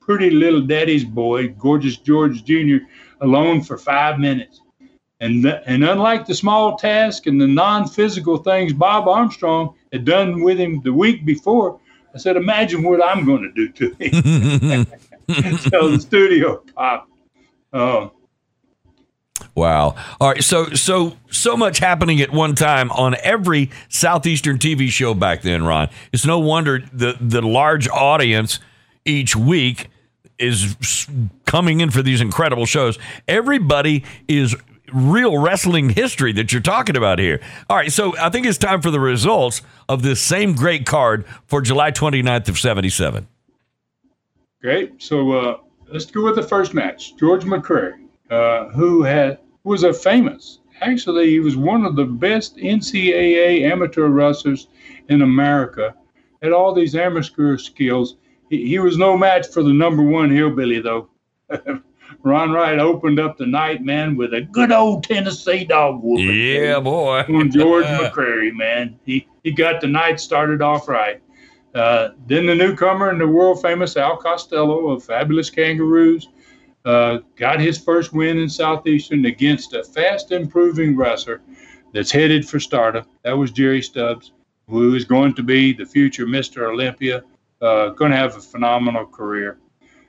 pretty little daddy's boy, Gorgeous George Jr., alone for five minutes. And, th- and unlike the small task and the non physical things Bob Armstrong had done with him the week before, I said, Imagine what I'm going to do to him. so the studio popped. Uh, Wow. All right. So so so much happening at one time on every southeastern TV show back then, Ron. It's no wonder the the large audience each week is coming in for these incredible shows. Everybody is real wrestling history that you're talking about here. All right, so I think it's time for the results of this same great card for July 29th of 77. Great. So uh, let's go with the first match. George McCrary, uh, who had was a famous. Actually, he was one of the best NCAA amateur wrestlers in America. Had all these amateur skills. He, he was no match for the number one hillbilly, though. Ron Wright opened up the night, man, with a good old Tennessee dog whooping. Yeah, boy. on George McCrary, man. He he got the night started off right. Uh, then the newcomer and the world famous Al Costello of Fabulous Kangaroos uh, got his first win in Southeastern against a fast improving wrestler that's headed for stardom. That was Jerry Stubbs, who is going to be the future Mr. Olympia, uh, going to have a phenomenal career.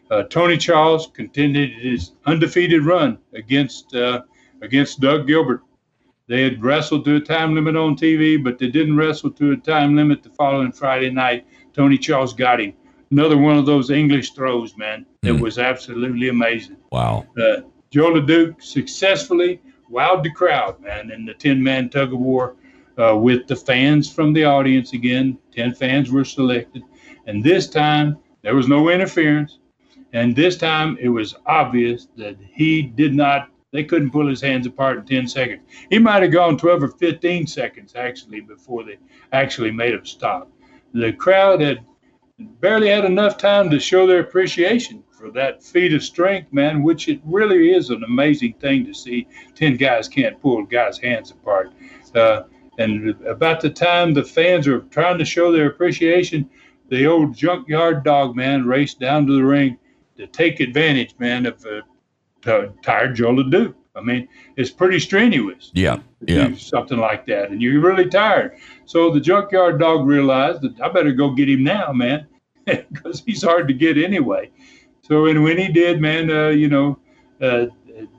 Uh, Tony Charles continued his undefeated run against uh, against Doug Gilbert. They had wrestled to a time limit on TV, but they didn't wrestle to a time limit the following Friday night. Tony Charles got him. Another one of those English throws, man. That Hmm. was absolutely amazing. Wow. Uh, Joe LeDuc successfully wowed the crowd, man, in the 10 man tug of war uh, with the fans from the audience again. 10 fans were selected. And this time, there was no interference. And this time, it was obvious that he did not, they couldn't pull his hands apart in 10 seconds. He might have gone 12 or 15 seconds, actually, before they actually made him stop. The crowd had barely had enough time to show their appreciation for that feat of strength, man, which it really is an amazing thing to see 10 guys can't pull guys' hands apart. Uh, and about the time the fans are trying to show their appreciation, the old junkyard dog, man, raced down to the ring to take advantage, man, of uh, t- tired Joe LeDuc. I mean, it's pretty strenuous Yeah. Yeah. something like that, and you're really tired. So the junkyard dog realized that I better go get him now, man, because he's hard to get anyway. So and when he did, man, uh, you know, uh,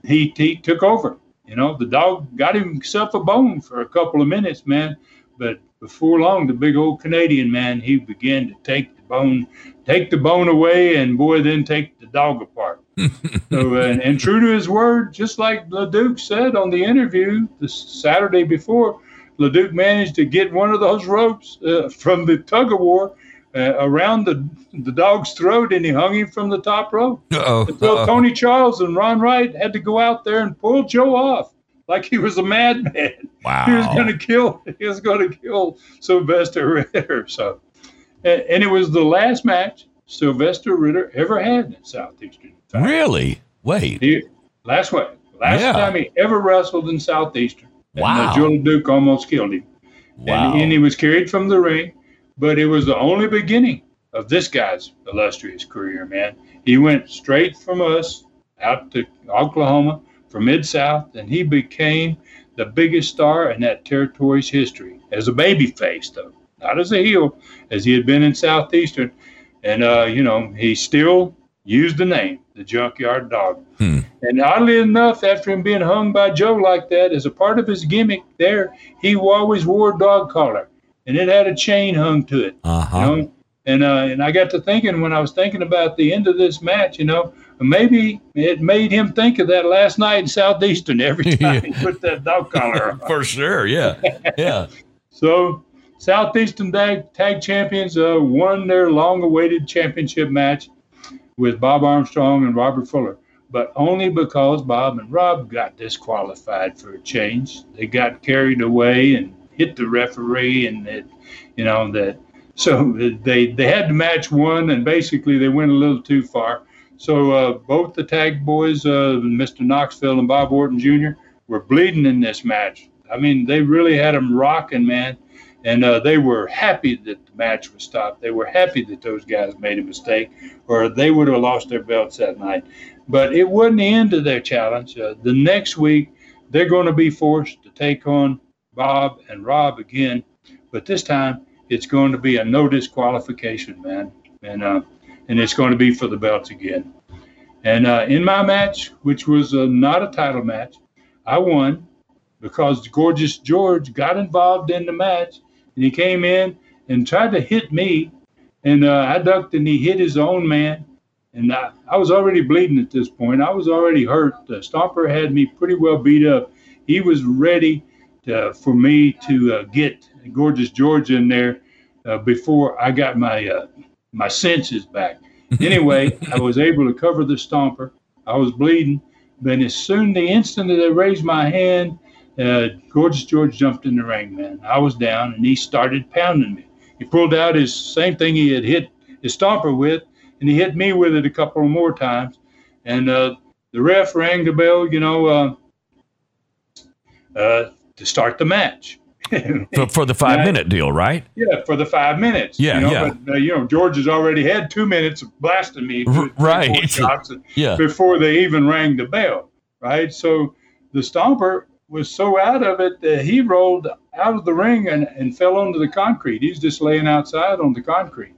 he he took over. You know, the dog got himself a bone for a couple of minutes, man, but before long, the big old Canadian man, he began to take the bone, take the bone away, and boy, then take the dog apart. so, and, and true to his word, just like LeDuc said on the interview the Saturday before, LeDuc managed to get one of those ropes uh, from the tug of war uh, around the the dog's throat, and he hung him from the top rope. Uh-oh. Until Uh-oh. Tony Charles and Ron Wright had to go out there and pull Joe off like he was a madman. Wow. He was going to kill. He was going to kill Sylvester Ritter. So, and, and it was the last match Sylvester Ritter ever had in Southeastern. Really? Wait. He, last way, last Yeah. time he ever wrestled in Southeastern. And, uh, Wow. Joe Duke almost killed him. Wow. And, and he was carried from the ring, but it was the only beginning of this guy's illustrious career, man. He went straight from us out to Oklahoma from Mid South, and he became the biggest star in that territory's history as a baby face, though, not as a heel, as he had been in Southeastern. And, uh, you know, he still used the name, the Junkyard Dog. Hmm. And oddly enough, after him being hung by Joe like that, as a part of his gimmick there, he always wore a dog collar, and it had a chain hung to it. Uh You know? And uh, and I got to thinking when I was thinking about the end of this match, you know, maybe it made him think of that last night in Southeastern every time he put that dog collar on. For sure. Yeah. Yeah. So Southeastern tag, tag champions uh, won their long-awaited championship match with Bob Armstrong and Robert Fuller, but only because Bob and Rob got disqualified for a change. They got carried away and hit the referee, and that you know that. So they they had the match won, and basically they went a little too far. So uh, both the tag boys, uh, Mr. Knoxville and Bob Orton Jr., were bleeding in this match. I mean, they really had them rocking, man. And uh, they were happy that the match was stopped. They were happy that those guys made a mistake, or they would have lost their belts that night. But it wasn't the end of their challenge. Uh, the next week, they're going to be forced to take on Bob and Rob again. But this time, it's going to be a no disqualification, man. And uh, and it's going to be for the belts again. And uh, in my match, which was uh, not a title match, I won because Gorgeous George got involved in the match and he came in and tried to hit me. And uh, I ducked and he hit his own man. And I, I, was already bleeding at this point. I was already hurt. The Stomper had me pretty well beat up. He was ready to, for me to uh, get Gorgeous George in there uh, before I got my uh, my senses back. Anyway, I was able to cover the stomper. I was bleeding, but as soon the instant that I raised my hand, uh, Gorgeous George jumped in the ring, man. I was down, and he started pounding me. He pulled out his same thing he had hit his stomper with, and he hit me with it a couple more times. And uh, the ref rang the bell, you know, uh, uh to start the match. for, for the five minute deal, right? Yeah, for the five minutes. Yeah, you know, yeah. But, uh, you know, George has already had two minutes of blasting me, right? Shots yeah. Before they even rang the bell, right? So the Stomper was so out of it that he rolled out of the ring and, and fell onto the concrete. He's just laying outside on the concrete.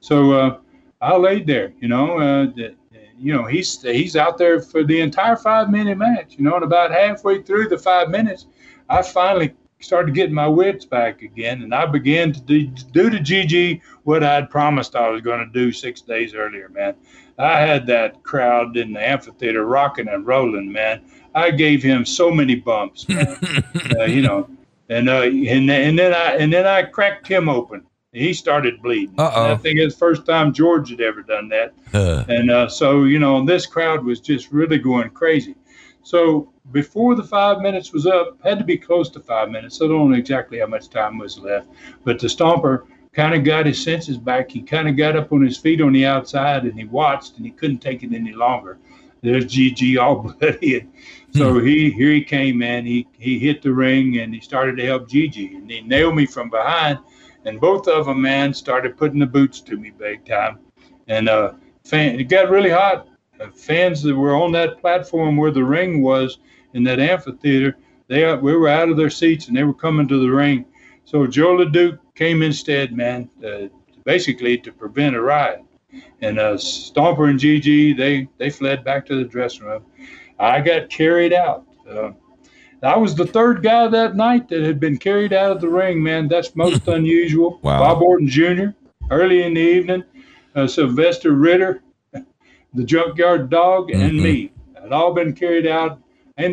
So uh, I laid there, you know. Uh, the, you know, he's he's out there for the entire five minute match, you know, and about halfway through the five minutes, I finally started getting my wits back again, and I began to do, do to Gigi what I'd promised I was going to do six days earlier, man. I had that crowd in the amphitheater rocking and rolling, man. I gave him so many bumps, man. uh, you know, and uh, and and then I and then I cracked him open. He started bleeding. I think it's the first time George had ever done that. Uh. And uh, so, you know, this crowd was just really going crazy. So before the five minutes was up, had to be close to five minutes. I don't know exactly how much time was left, but the Stomper kind of got his senses back. He kind of got up on his feet on the outside and he watched and he couldn't take it any longer. There's GG all bloody. And so hmm. he here he came, man. He he hit the ring and he started to help GG and he nailed me from behind. And both of them, man, started putting the boots to me big time. And uh, fan, it got really hot. Uh, fans that were on that platform where the ring was in that amphitheater, they we were out of their seats and they were coming to the ring. So Joe LeDuc came instead, man, uh, basically to prevent a riot. And uh, Stomper and Gigi, they they fled back to the dressing room. I got carried out. Uh, I was the third guy that night that had been carried out of the ring, man. That's most unusual. Wow. Bob Orton Jr. early in the evening, uh, Sylvester Ritter, the junkyard dog, mm-hmm. and me had all been carried out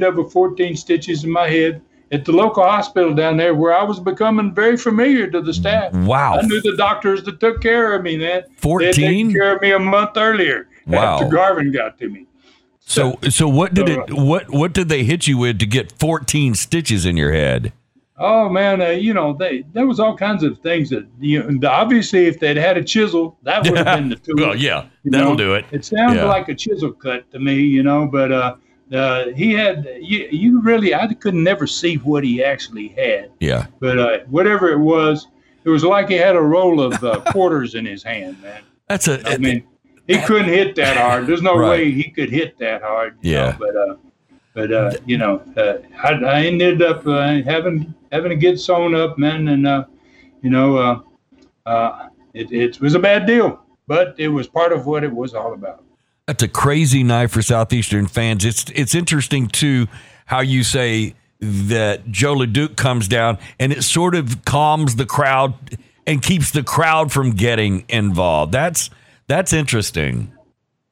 up with 14 stitches in my head at the local hospital down there where I was becoming very familiar to the staff. Wow. I knew the doctors that took care of me then. 14? They care of me a month earlier wow. after Garvin got to me. So, so what did it? What what did they hit you with to get 14 stitches in your head? Oh man, uh, you know they there was all kinds of things that you know, obviously if they'd had a chisel that would have been the tool. well, yeah, that'll know? do it. It sounded yeah. like a chisel cut to me, you know, but uh, uh, he had you, you really I could never see what he actually had. Yeah. But uh, whatever it was, it was like he had a roll of uh, quarters in his hand, man. That's a. I mean, he couldn't hit that hard. There's no Right. way he could hit that hard. you Yeah. know, but uh, but uh, you know, uh, I, I ended up uh, having having to get sewn up, man, and uh, you know, uh, uh, it, it was a bad deal, but it was part of what it was all about. That's a crazy night for Southeastern fans. It's it's interesting too how you say that Joe LeDuc comes down and it sort of calms the crowd and keeps the crowd from getting involved. That's that's interesting.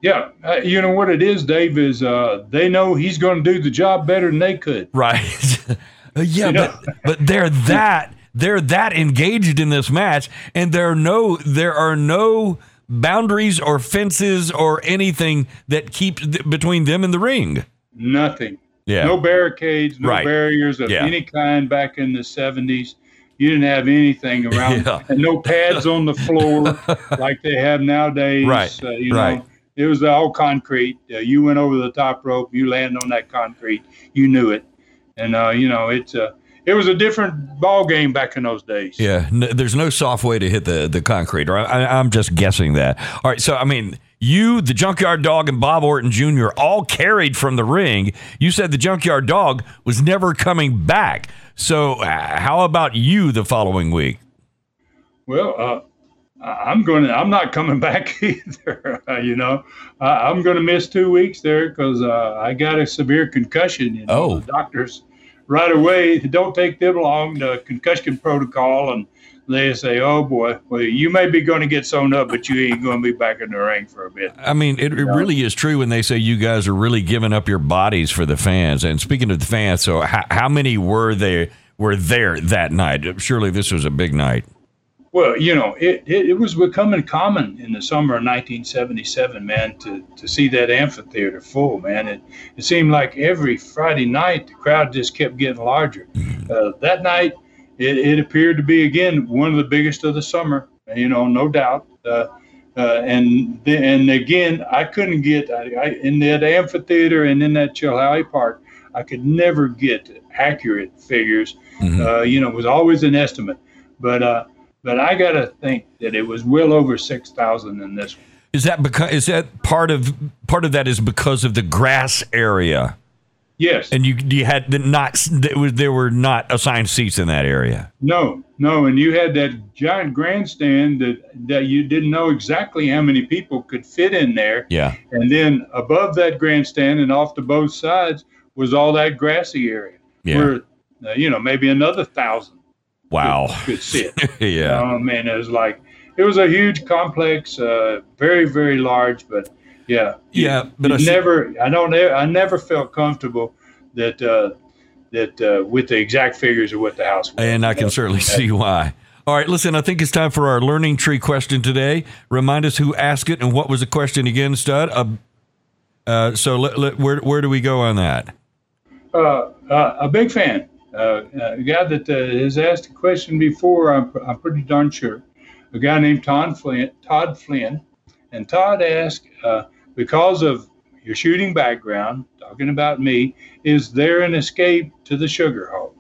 Yeah, uh, you know what it is, Dave. Is uh, they know he's going to do the job better than they could. Right. Uh, yeah, You know? but but they're that they're that engaged in this match and there are no there are no boundaries or fences or anything that keep th- between them and the ring. Nothing. Yeah. No barricades, no Right. barriers of Yeah. any kind back in the 70s. You didn't have anything around, Yeah. and no pads on the floor like they have nowadays. Right, Uh, you right. know, it was all concrete. Uh, you went over the top rope, you land on that concrete, you knew it, and uh, you know it's uh, it was a different ball game back in those days. Yeah, n- there's no soft way to hit the, the concrete. Or I, I'm just guessing that. All right, so I mean, you, the Junkyard Dog, and Bob Orton Jr. all carried from the ring. You said the Junkyard Dog was never coming back. So uh, how about you the following week? Well, uh, I'm going to. I'm not coming back either. uh, you know, I, I'm going to miss two weeks there because uh, I got a severe concussion. You know, Oh. the doctors right away. Don't take them long. The concussion protocol, and they say, "Oh boy, well, you may be going to get sewn up, but you ain't going to be back in the ring for a bit." I mean, it, it really is true when they say you guys are really giving up your bodies for the fans. And speaking of the fans, so how, how many were they were there that night? Surely this was a big night. Well, you know, it, it, it was becoming common in the summer of 1977, man, to, to see that amphitheater full, man. It, it seemed like every Friday night the crowd just kept getting larger. Uh, that night, it, it appeared to be, again, one of the biggest of the summer, you know, no doubt. Uh, uh, and then, and again, I couldn't get I, I, in that amphitheater and in that Chilhowee Park. I could never get accurate figures. Uh, you know, it was always an estimate, but uh, but I got to think that it was well over six thousand in this one. Is that because is that part of part of that is because of the grass area? Yes. And you you had the not there there were not assigned seats in that area. no, no, and you had that giant grandstand that that you didn't know exactly how many people could fit in there. Yeah. And then above that grandstand and off to both sides was all that grassy area Yeah. where uh, you know maybe another thousand Wow. could sit. yeah. Oh man, it was like it was a huge complex, uh, very very large, but yeah, Yeah, but I you see- never. I don't. I never felt comfortable that uh, that uh, with the exact figures of what the house was. And I can certainly see why. All right, listen, I think it's time for our learning tree question today. Remind us who asked it and what was the question again, Stud? Uh, uh, so let, let, where, where do we go on that? uh, uh, a big fan. Uh, a guy that uh, has asked a question before. I'm, I'm pretty darn sure. A guy named Todd Flynn. Todd Flynn, and Todd asked uh, because of your shooting background, talking about me, is there an escape to the sugar hold?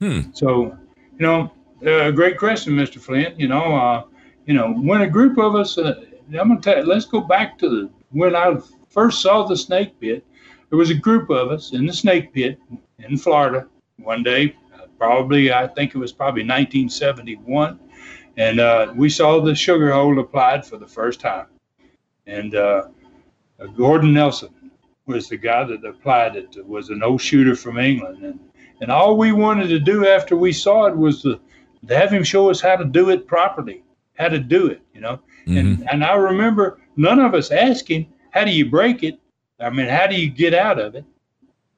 Hmm. So, you know, uh, great question, Mr. Flynn. You know, uh, you know, when a group of us, uh, I'm gonna tell. Let's go back to the, when I first saw the snake pit. There was a group of us in the snake pit in Florida one day, probably I think it was probably 1971, and uh, we saw the sugar hold applied for the first time. And uh, Gordon Nelson was the guy that applied it. Was an old shooter from England, and and all we wanted to do after we saw it was to, to have him show us how to do it properly, how to do it, you know. And and I remember none of us asking, how do you break it? I mean, how do you get out of it?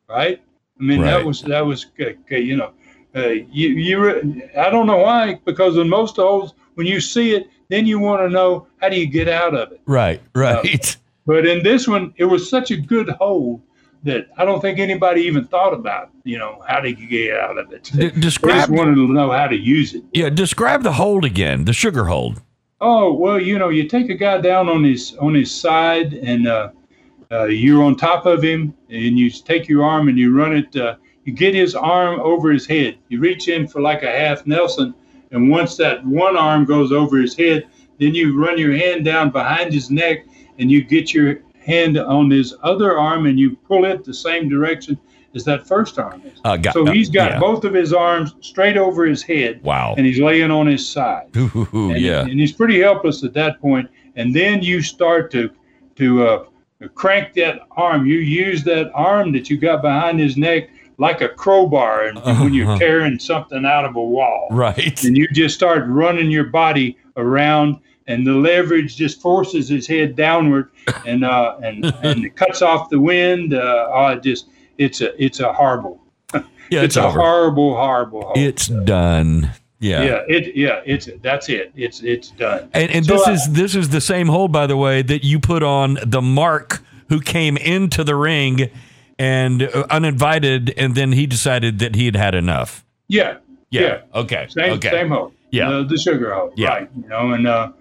Right? I mean, Right. that was that was you know. Uh, you you re- I don't know why because in most holes when you see it, then you want to know how do you get out of it. Right, right. But in this one, it was such a good hole that I don't think anybody even thought about, you know, how to get out of it. D- They just wanted to know how to use it. yeah, describe the hold again, the sugar hold. Oh well, you know, you take a guy down on his on his side, and uh, uh, you're on top of him, and you take your arm and you run it. Uh, you get his arm over his head. You reach in for like a half Nelson, and once that one arm goes over his head, then you run your hand down behind his neck, and you get your hand on his other arm, and you pull it the same direction as that first arm is. Uh, got- so he's got yeah. both of his arms straight over his head, Wow. and he's laying on his side Ooh, and, yeah. and he's pretty helpless at that point. And then you start to to uh, crank that arm. You use that arm that you got behind his neck like a crowbar, and when you're Uh-huh. tearing something out of a wall, Right. and you just start running your body around. And the leverage just forces his head downward, and uh, and and it cuts off the wind. Uh, oh, it just it's a it's a horrible, Yeah, it's, it's, a horrible, horrible. horrible. It's done. Yeah. yeah, it yeah, it's that's it. It's it's done. And, and So, this uh, is this is the same hold, by the way, that you put on the Mark who came into the ring and uh, uninvited, and then he decided that he had had enough. Yeah, Yeah. Okay. Same okay. same hole. Yeah. The, the sugar hold. Yeah. Right. You know, and uh,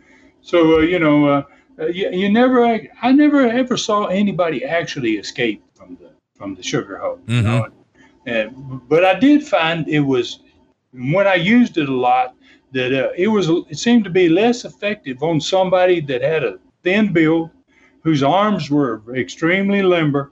so uh, you know, uh, uh, you, you never, I never ever saw anybody actually escape from the from the sugar hold. You Mm-hmm. know, and, but I did find it was when I used it a lot that uh, it was it seemed to be less effective on somebody that had a thin build, whose arms were extremely limber.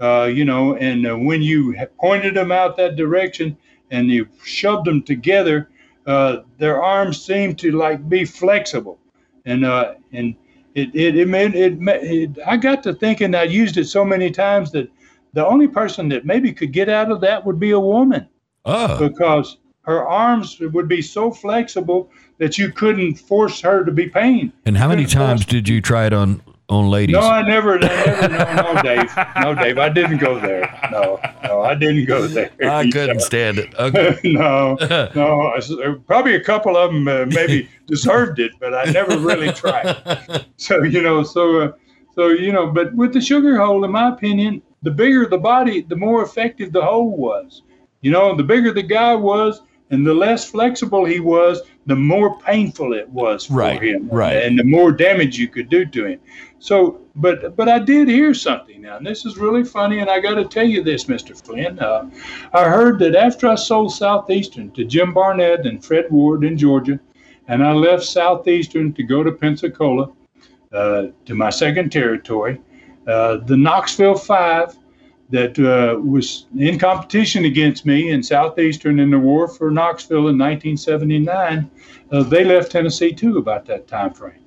Uh, you know, and uh, when you pointed them out that direction and you shoved them together, uh, their arms seemed to like be flexible, and uh, and it it it made it, it. I got to thinking. I used it so many times that the only person that maybe could get out of that would be a woman Oh. because her arms would be so flexible that you couldn't force her to be pain. And how many times did you try it on on ladies? No, I never, I never, no, no, Dave, no, Dave, I didn't go there. No, no, I didn't go there. I couldn't stand it. Okay. no, no, uh, probably a couple of them uh, maybe deserved it, but I never really tried. So you know, so uh, so you know, but with the sugar hold, in my opinion, the bigger the body, the more effective the hole was. You know, the bigger the guy was, and the less flexible he was, the more painful it was for Right, him, right. and the more damage you could do to him. So, but but I did hear something now, and this is really funny, and I got to tell you this, Mister Flynn. Uh, I heard that after I sold Southeastern to Jim Barnett and Fred Ward in Georgia, and I left Southeastern to go to Pensacola, uh, to my second territory, uh, the Knoxville Five, that uh, was in competition against me in Southeastern in the war for Knoxville in 1979, uh, they left Tennessee too about that time frame.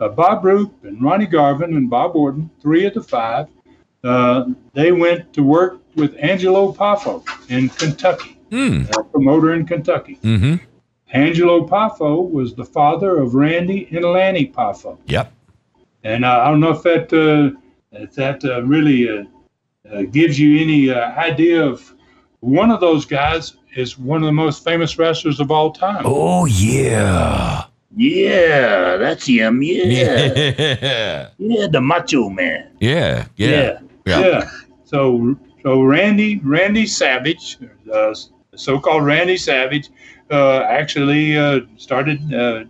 Uh, Bob Roop and Ronnie Garvin and Bob Orton, three of the five, uh, they went to work with Angelo Poffo in Kentucky, Hmm. a promoter in Kentucky. Mm-hmm. Angelo Poffo was the father of Randy and Lanny Poffo. Yep. And uh, I don't know if that uh, if that uh, really uh, gives you any uh, idea of one of those guys is one of the most famous wrestlers of all time. Oh yeah. Yeah, that's him. Yeah. yeah, the Macho Man. Yeah. Yeah. Yeah, Yeah. yeah. So, so Randy, Randy Savage, uh, so-called Randy Savage, uh, actually uh, started uh,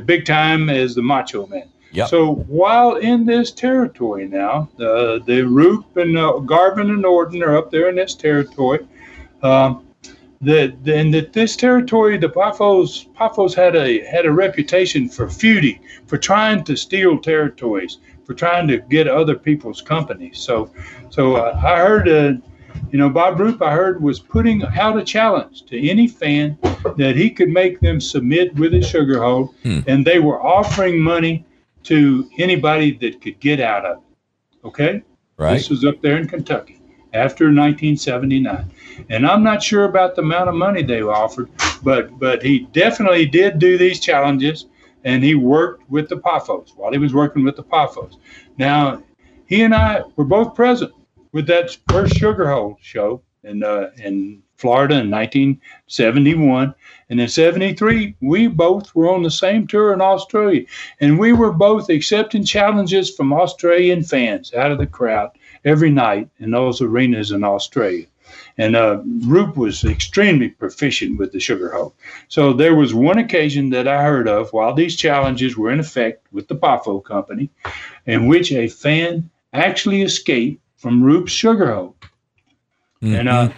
big time as the Macho Man. Yep. So while in this territory now, uh, the Roop and uh, Garvin and Orton are up there in this territory. Um, that and that this territory, the Poffos, Poffos had a had a reputation for feuding, for trying to steal territories, for trying to get other people's companies. So, so uh, I heard, uh, you know, Bob Roop, I heard was putting out a challenge to any fan that he could make them submit with a sugar hold, Hmm. and they were offering money to anybody that could get out of it. Okay. Right. This was up there in Kentucky after 1979. And I'm not sure about the amount of money they offered, but but he definitely did do these challenges and he worked with the Poffos while he was working with the Poffos. Now, he and I were both present with that first Sugar Hold show in uh, in Florida in 1971. And in 73, we both were on the same tour in Australia. And we were both accepting challenges from Australian fans out of the crowd every night in those arenas in Australia. And uh, Roop was extremely proficient with the sugar hold. So there was one occasion that I heard of while these challenges were in effect with the Poffo company, in which a fan actually escaped from Roop's sugar hold. And uh,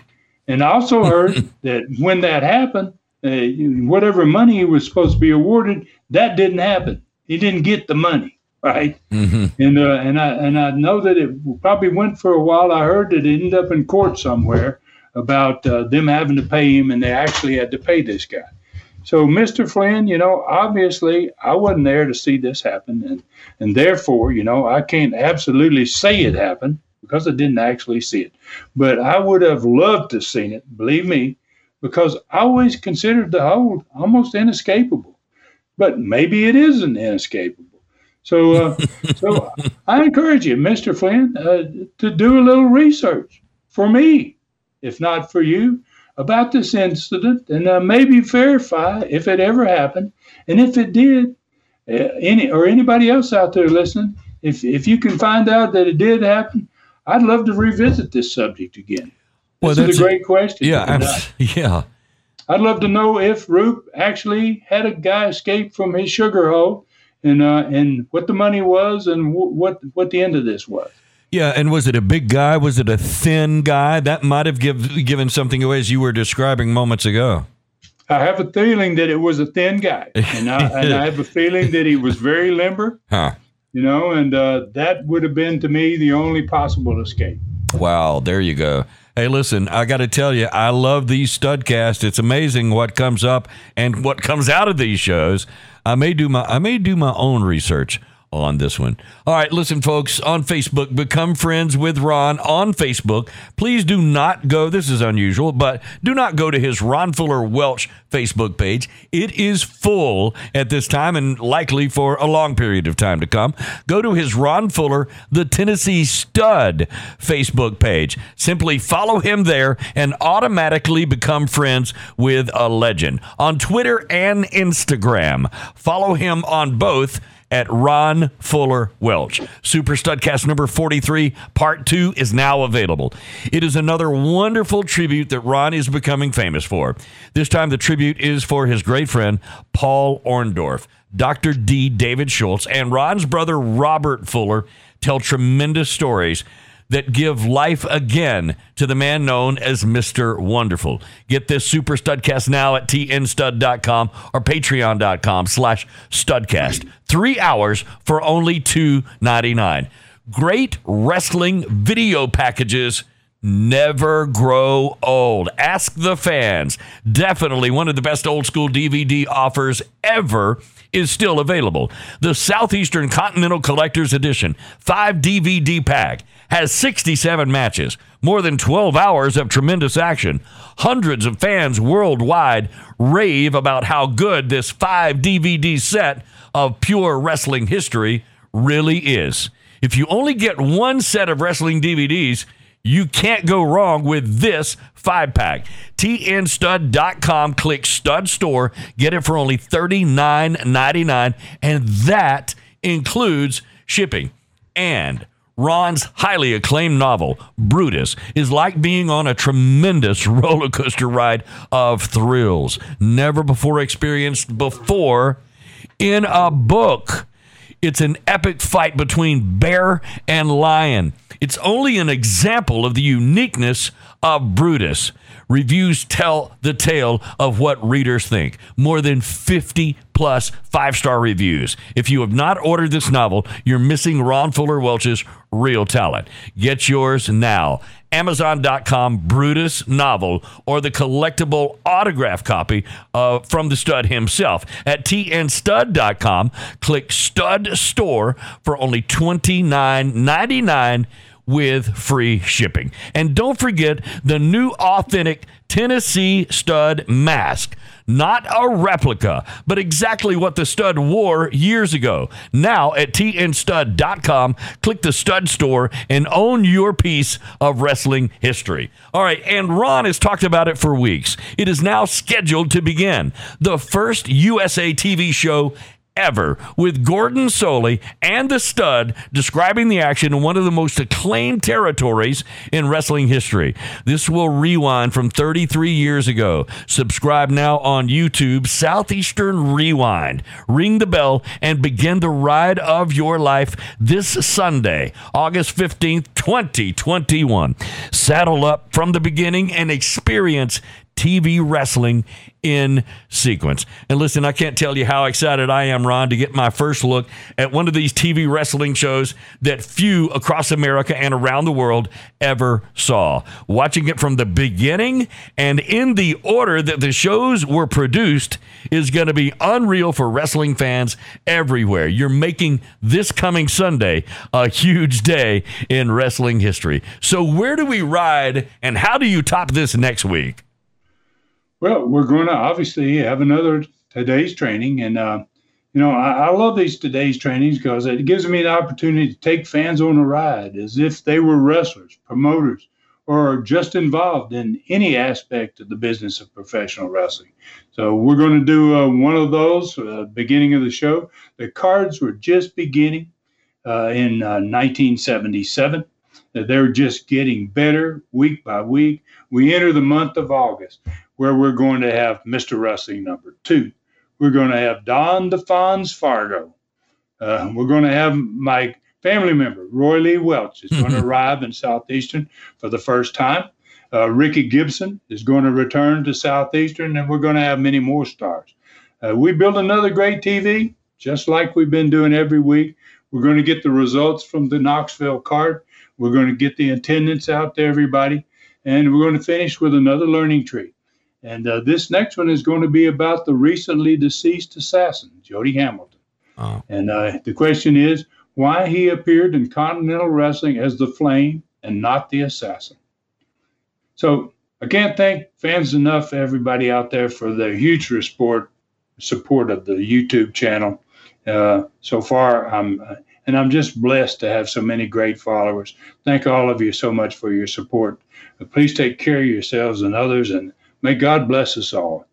and I also heard that when that happened, uh, whatever money he was supposed to be awarded, that didn't happen. He didn't get the money, right? Mm-hmm. And uh, and I and I know that it probably went for a while. I heard that it ended up in court somewhere about uh, them having to pay him, and they actually had to pay this guy. So, Mr. Flynn, you know, obviously I wasn't there to see this happen, and and therefore, you know, I can't absolutely say it happened because I didn't actually see it. But I would have loved to have seen it, believe me, because I always considered the hold almost inescapable. But maybe it isn't inescapable. So, uh, so I encourage you, Mr. Flynn, uh, to do a little research for me, if not for you, about this incident, and uh, maybe verify if it ever happened, and if it did, uh, any or anybody else out there listening, if if you can find out that it did happen, I'd love to revisit this subject again. Well, this is that's a great question. Yeah. Uh, yeah. I'd love to know if Roop actually had a guy escape from his sugar hold, and uh, and what the money was, and w- what what the end of this was. Yeah, and was it a big guy? Was it a thin guy? That might have give, given something away as you were describing moments ago. I have a feeling that it was a thin guy, and I, and I have a feeling that he was very limber. Huh. You know, and uh, that would have been to me the only possible escape. Wow, there you go. Hey, listen, I got to tell you, I love these studcasts. It's amazing what comes up and what comes out of these shows. I may do my I may do my own research on this one. All right, listen, folks, on Facebook, become friends with Ron on Facebook. Please do not go, this is unusual, but do not go to his Ron Fuller Welch Facebook page. It is full at this time and likely for a long period of time to come. Go to his Ron Fuller, the Tennessee Stud Facebook page. Simply follow him there and automatically become friends with a legend. On Twitter and Instagram, follow him on both at Ron Fuller Welch. Super Studcast number 43, part two, is now available. It is another wonderful tribute that Ron is becoming famous for. This time, the tribute is for his great friend, Paul Orndorff. Dr. D. David Schultz and Ron's brother, Robert Fuller, tell tremendous stories that give life again to the man known as Mr. Wonderful. Get this Super Studcast now at tnstud.com or patreon.com slash studcast. Three hours for only two ninety nine. Great wrestling video packages never grow old. Ask the fans. Definitely one of the best old school DVD offers ever is still available. The Southeastern Continental Collector's Edition 5 DVD pack has 67 matches, more than 12 hours of tremendous action. Hundreds of fans worldwide rave about how good this 5 DVD set of pure wrestling history really is. If you only get one set of wrestling DVDs, you can't go wrong with this five pack. TNStud.com, click Stud Store, get it for only $39.99, and that includes shipping. And Ron's highly acclaimed novel, Brutus, is like being on a tremendous roller coaster ride of thrills, never before experienced before in a book. It's an epic fight between bear and lion. It's only an example of the uniqueness of Brutus. Reviews tell the tale of what readers think. More than 50 plus five star reviews. If you have not ordered this novel, you're missing Ron Fuller Welch's real talent. Get yours now. Amazon.com Brutus novel or the collectible autograph copy uh, from the stud himself. At tnstud.com, click Stud Store for only $29.99 with free shipping. And don't forget the new authentic Tennessee stud mask. Not a replica, but exactly what the stud wore years ago. Now at tnstud.com, click the stud store and own your piece of wrestling history. All right, and Ron has talked about it for weeks. It is now scheduled to begin. The first USA TV show ever with Gordon Solie and the stud describing the action in one of the most acclaimed territories in wrestling history. This will rewind from 33 years ago. Subscribe now on YouTube, Southeastern Rewind. Ring the bell and begin the ride of your life this Sunday, August 15th, 2021. Saddle up from the beginning and experience TV wrestling in sequence. And listen, I can't tell you how excited I am, Ron, to get my first look at one of these TV wrestling shows that few across America and around the world ever saw. Watching it from the beginning and in the order that the shows were produced is going to be unreal for wrestling fans everywhere. You're making this coming Sunday a huge day in wrestling history. So, where do we ride and how do you top this next week? Well, we're going to obviously have another today's training, and uh, you know I, I, love these today's trainings because it gives me the opportunity to take fans on a ride as if they were wrestlers, promoters, or just involved in any aspect of the business of professional wrestling. So we're going to do uh, one of those uh, beginning of the show. The cards were just beginning uh, in 1977. Uh, They're just getting better week by week. We enter the month of August where we're going to have Mr. Wrestling number two. We're going to have Don DeFons Fargo. Uh, we're going to have my family member, Roy Lee Welch, is going to arrive in Southeastern for the first time. Uh, Ricky Gibson is going to return to Southeastern, and we're going to have many more stars. Uh, we build another great TV, just like we've been doing every week. We're going to get the results from the Knoxville card. We're going to get the attendance out to everybody, and we're going to finish with another learning tree. And uh, this next one is going to be about the recently deceased assassin, Jody Hamilton. Oh. And uh, the question is why he appeared in Continental Wrestling as the Flame and not the assassin. So I can't thank fans enough, everybody out there, for the huge support support of the YouTube channel. Uh, so far, I'm and I'm just blessed to have so many great followers. Thank all of you so much for your support. Please take care of yourselves and others, and may God bless us all.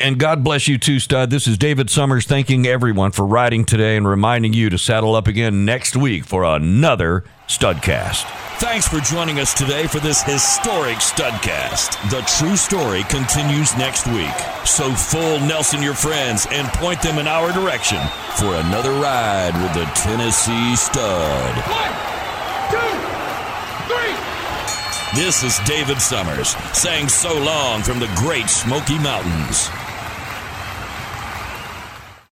And God bless you too, stud. This is David Summers thanking everyone for riding today and reminding you to saddle up again next week for another Studcast. Thanks for joining us today for this historic Studcast. The true story continues next week. So full Nelson your friends and point them in our direction for another ride with the Tennessee Stud. One, two, three. This is David Summers saying so long from the great Smoky Mountains.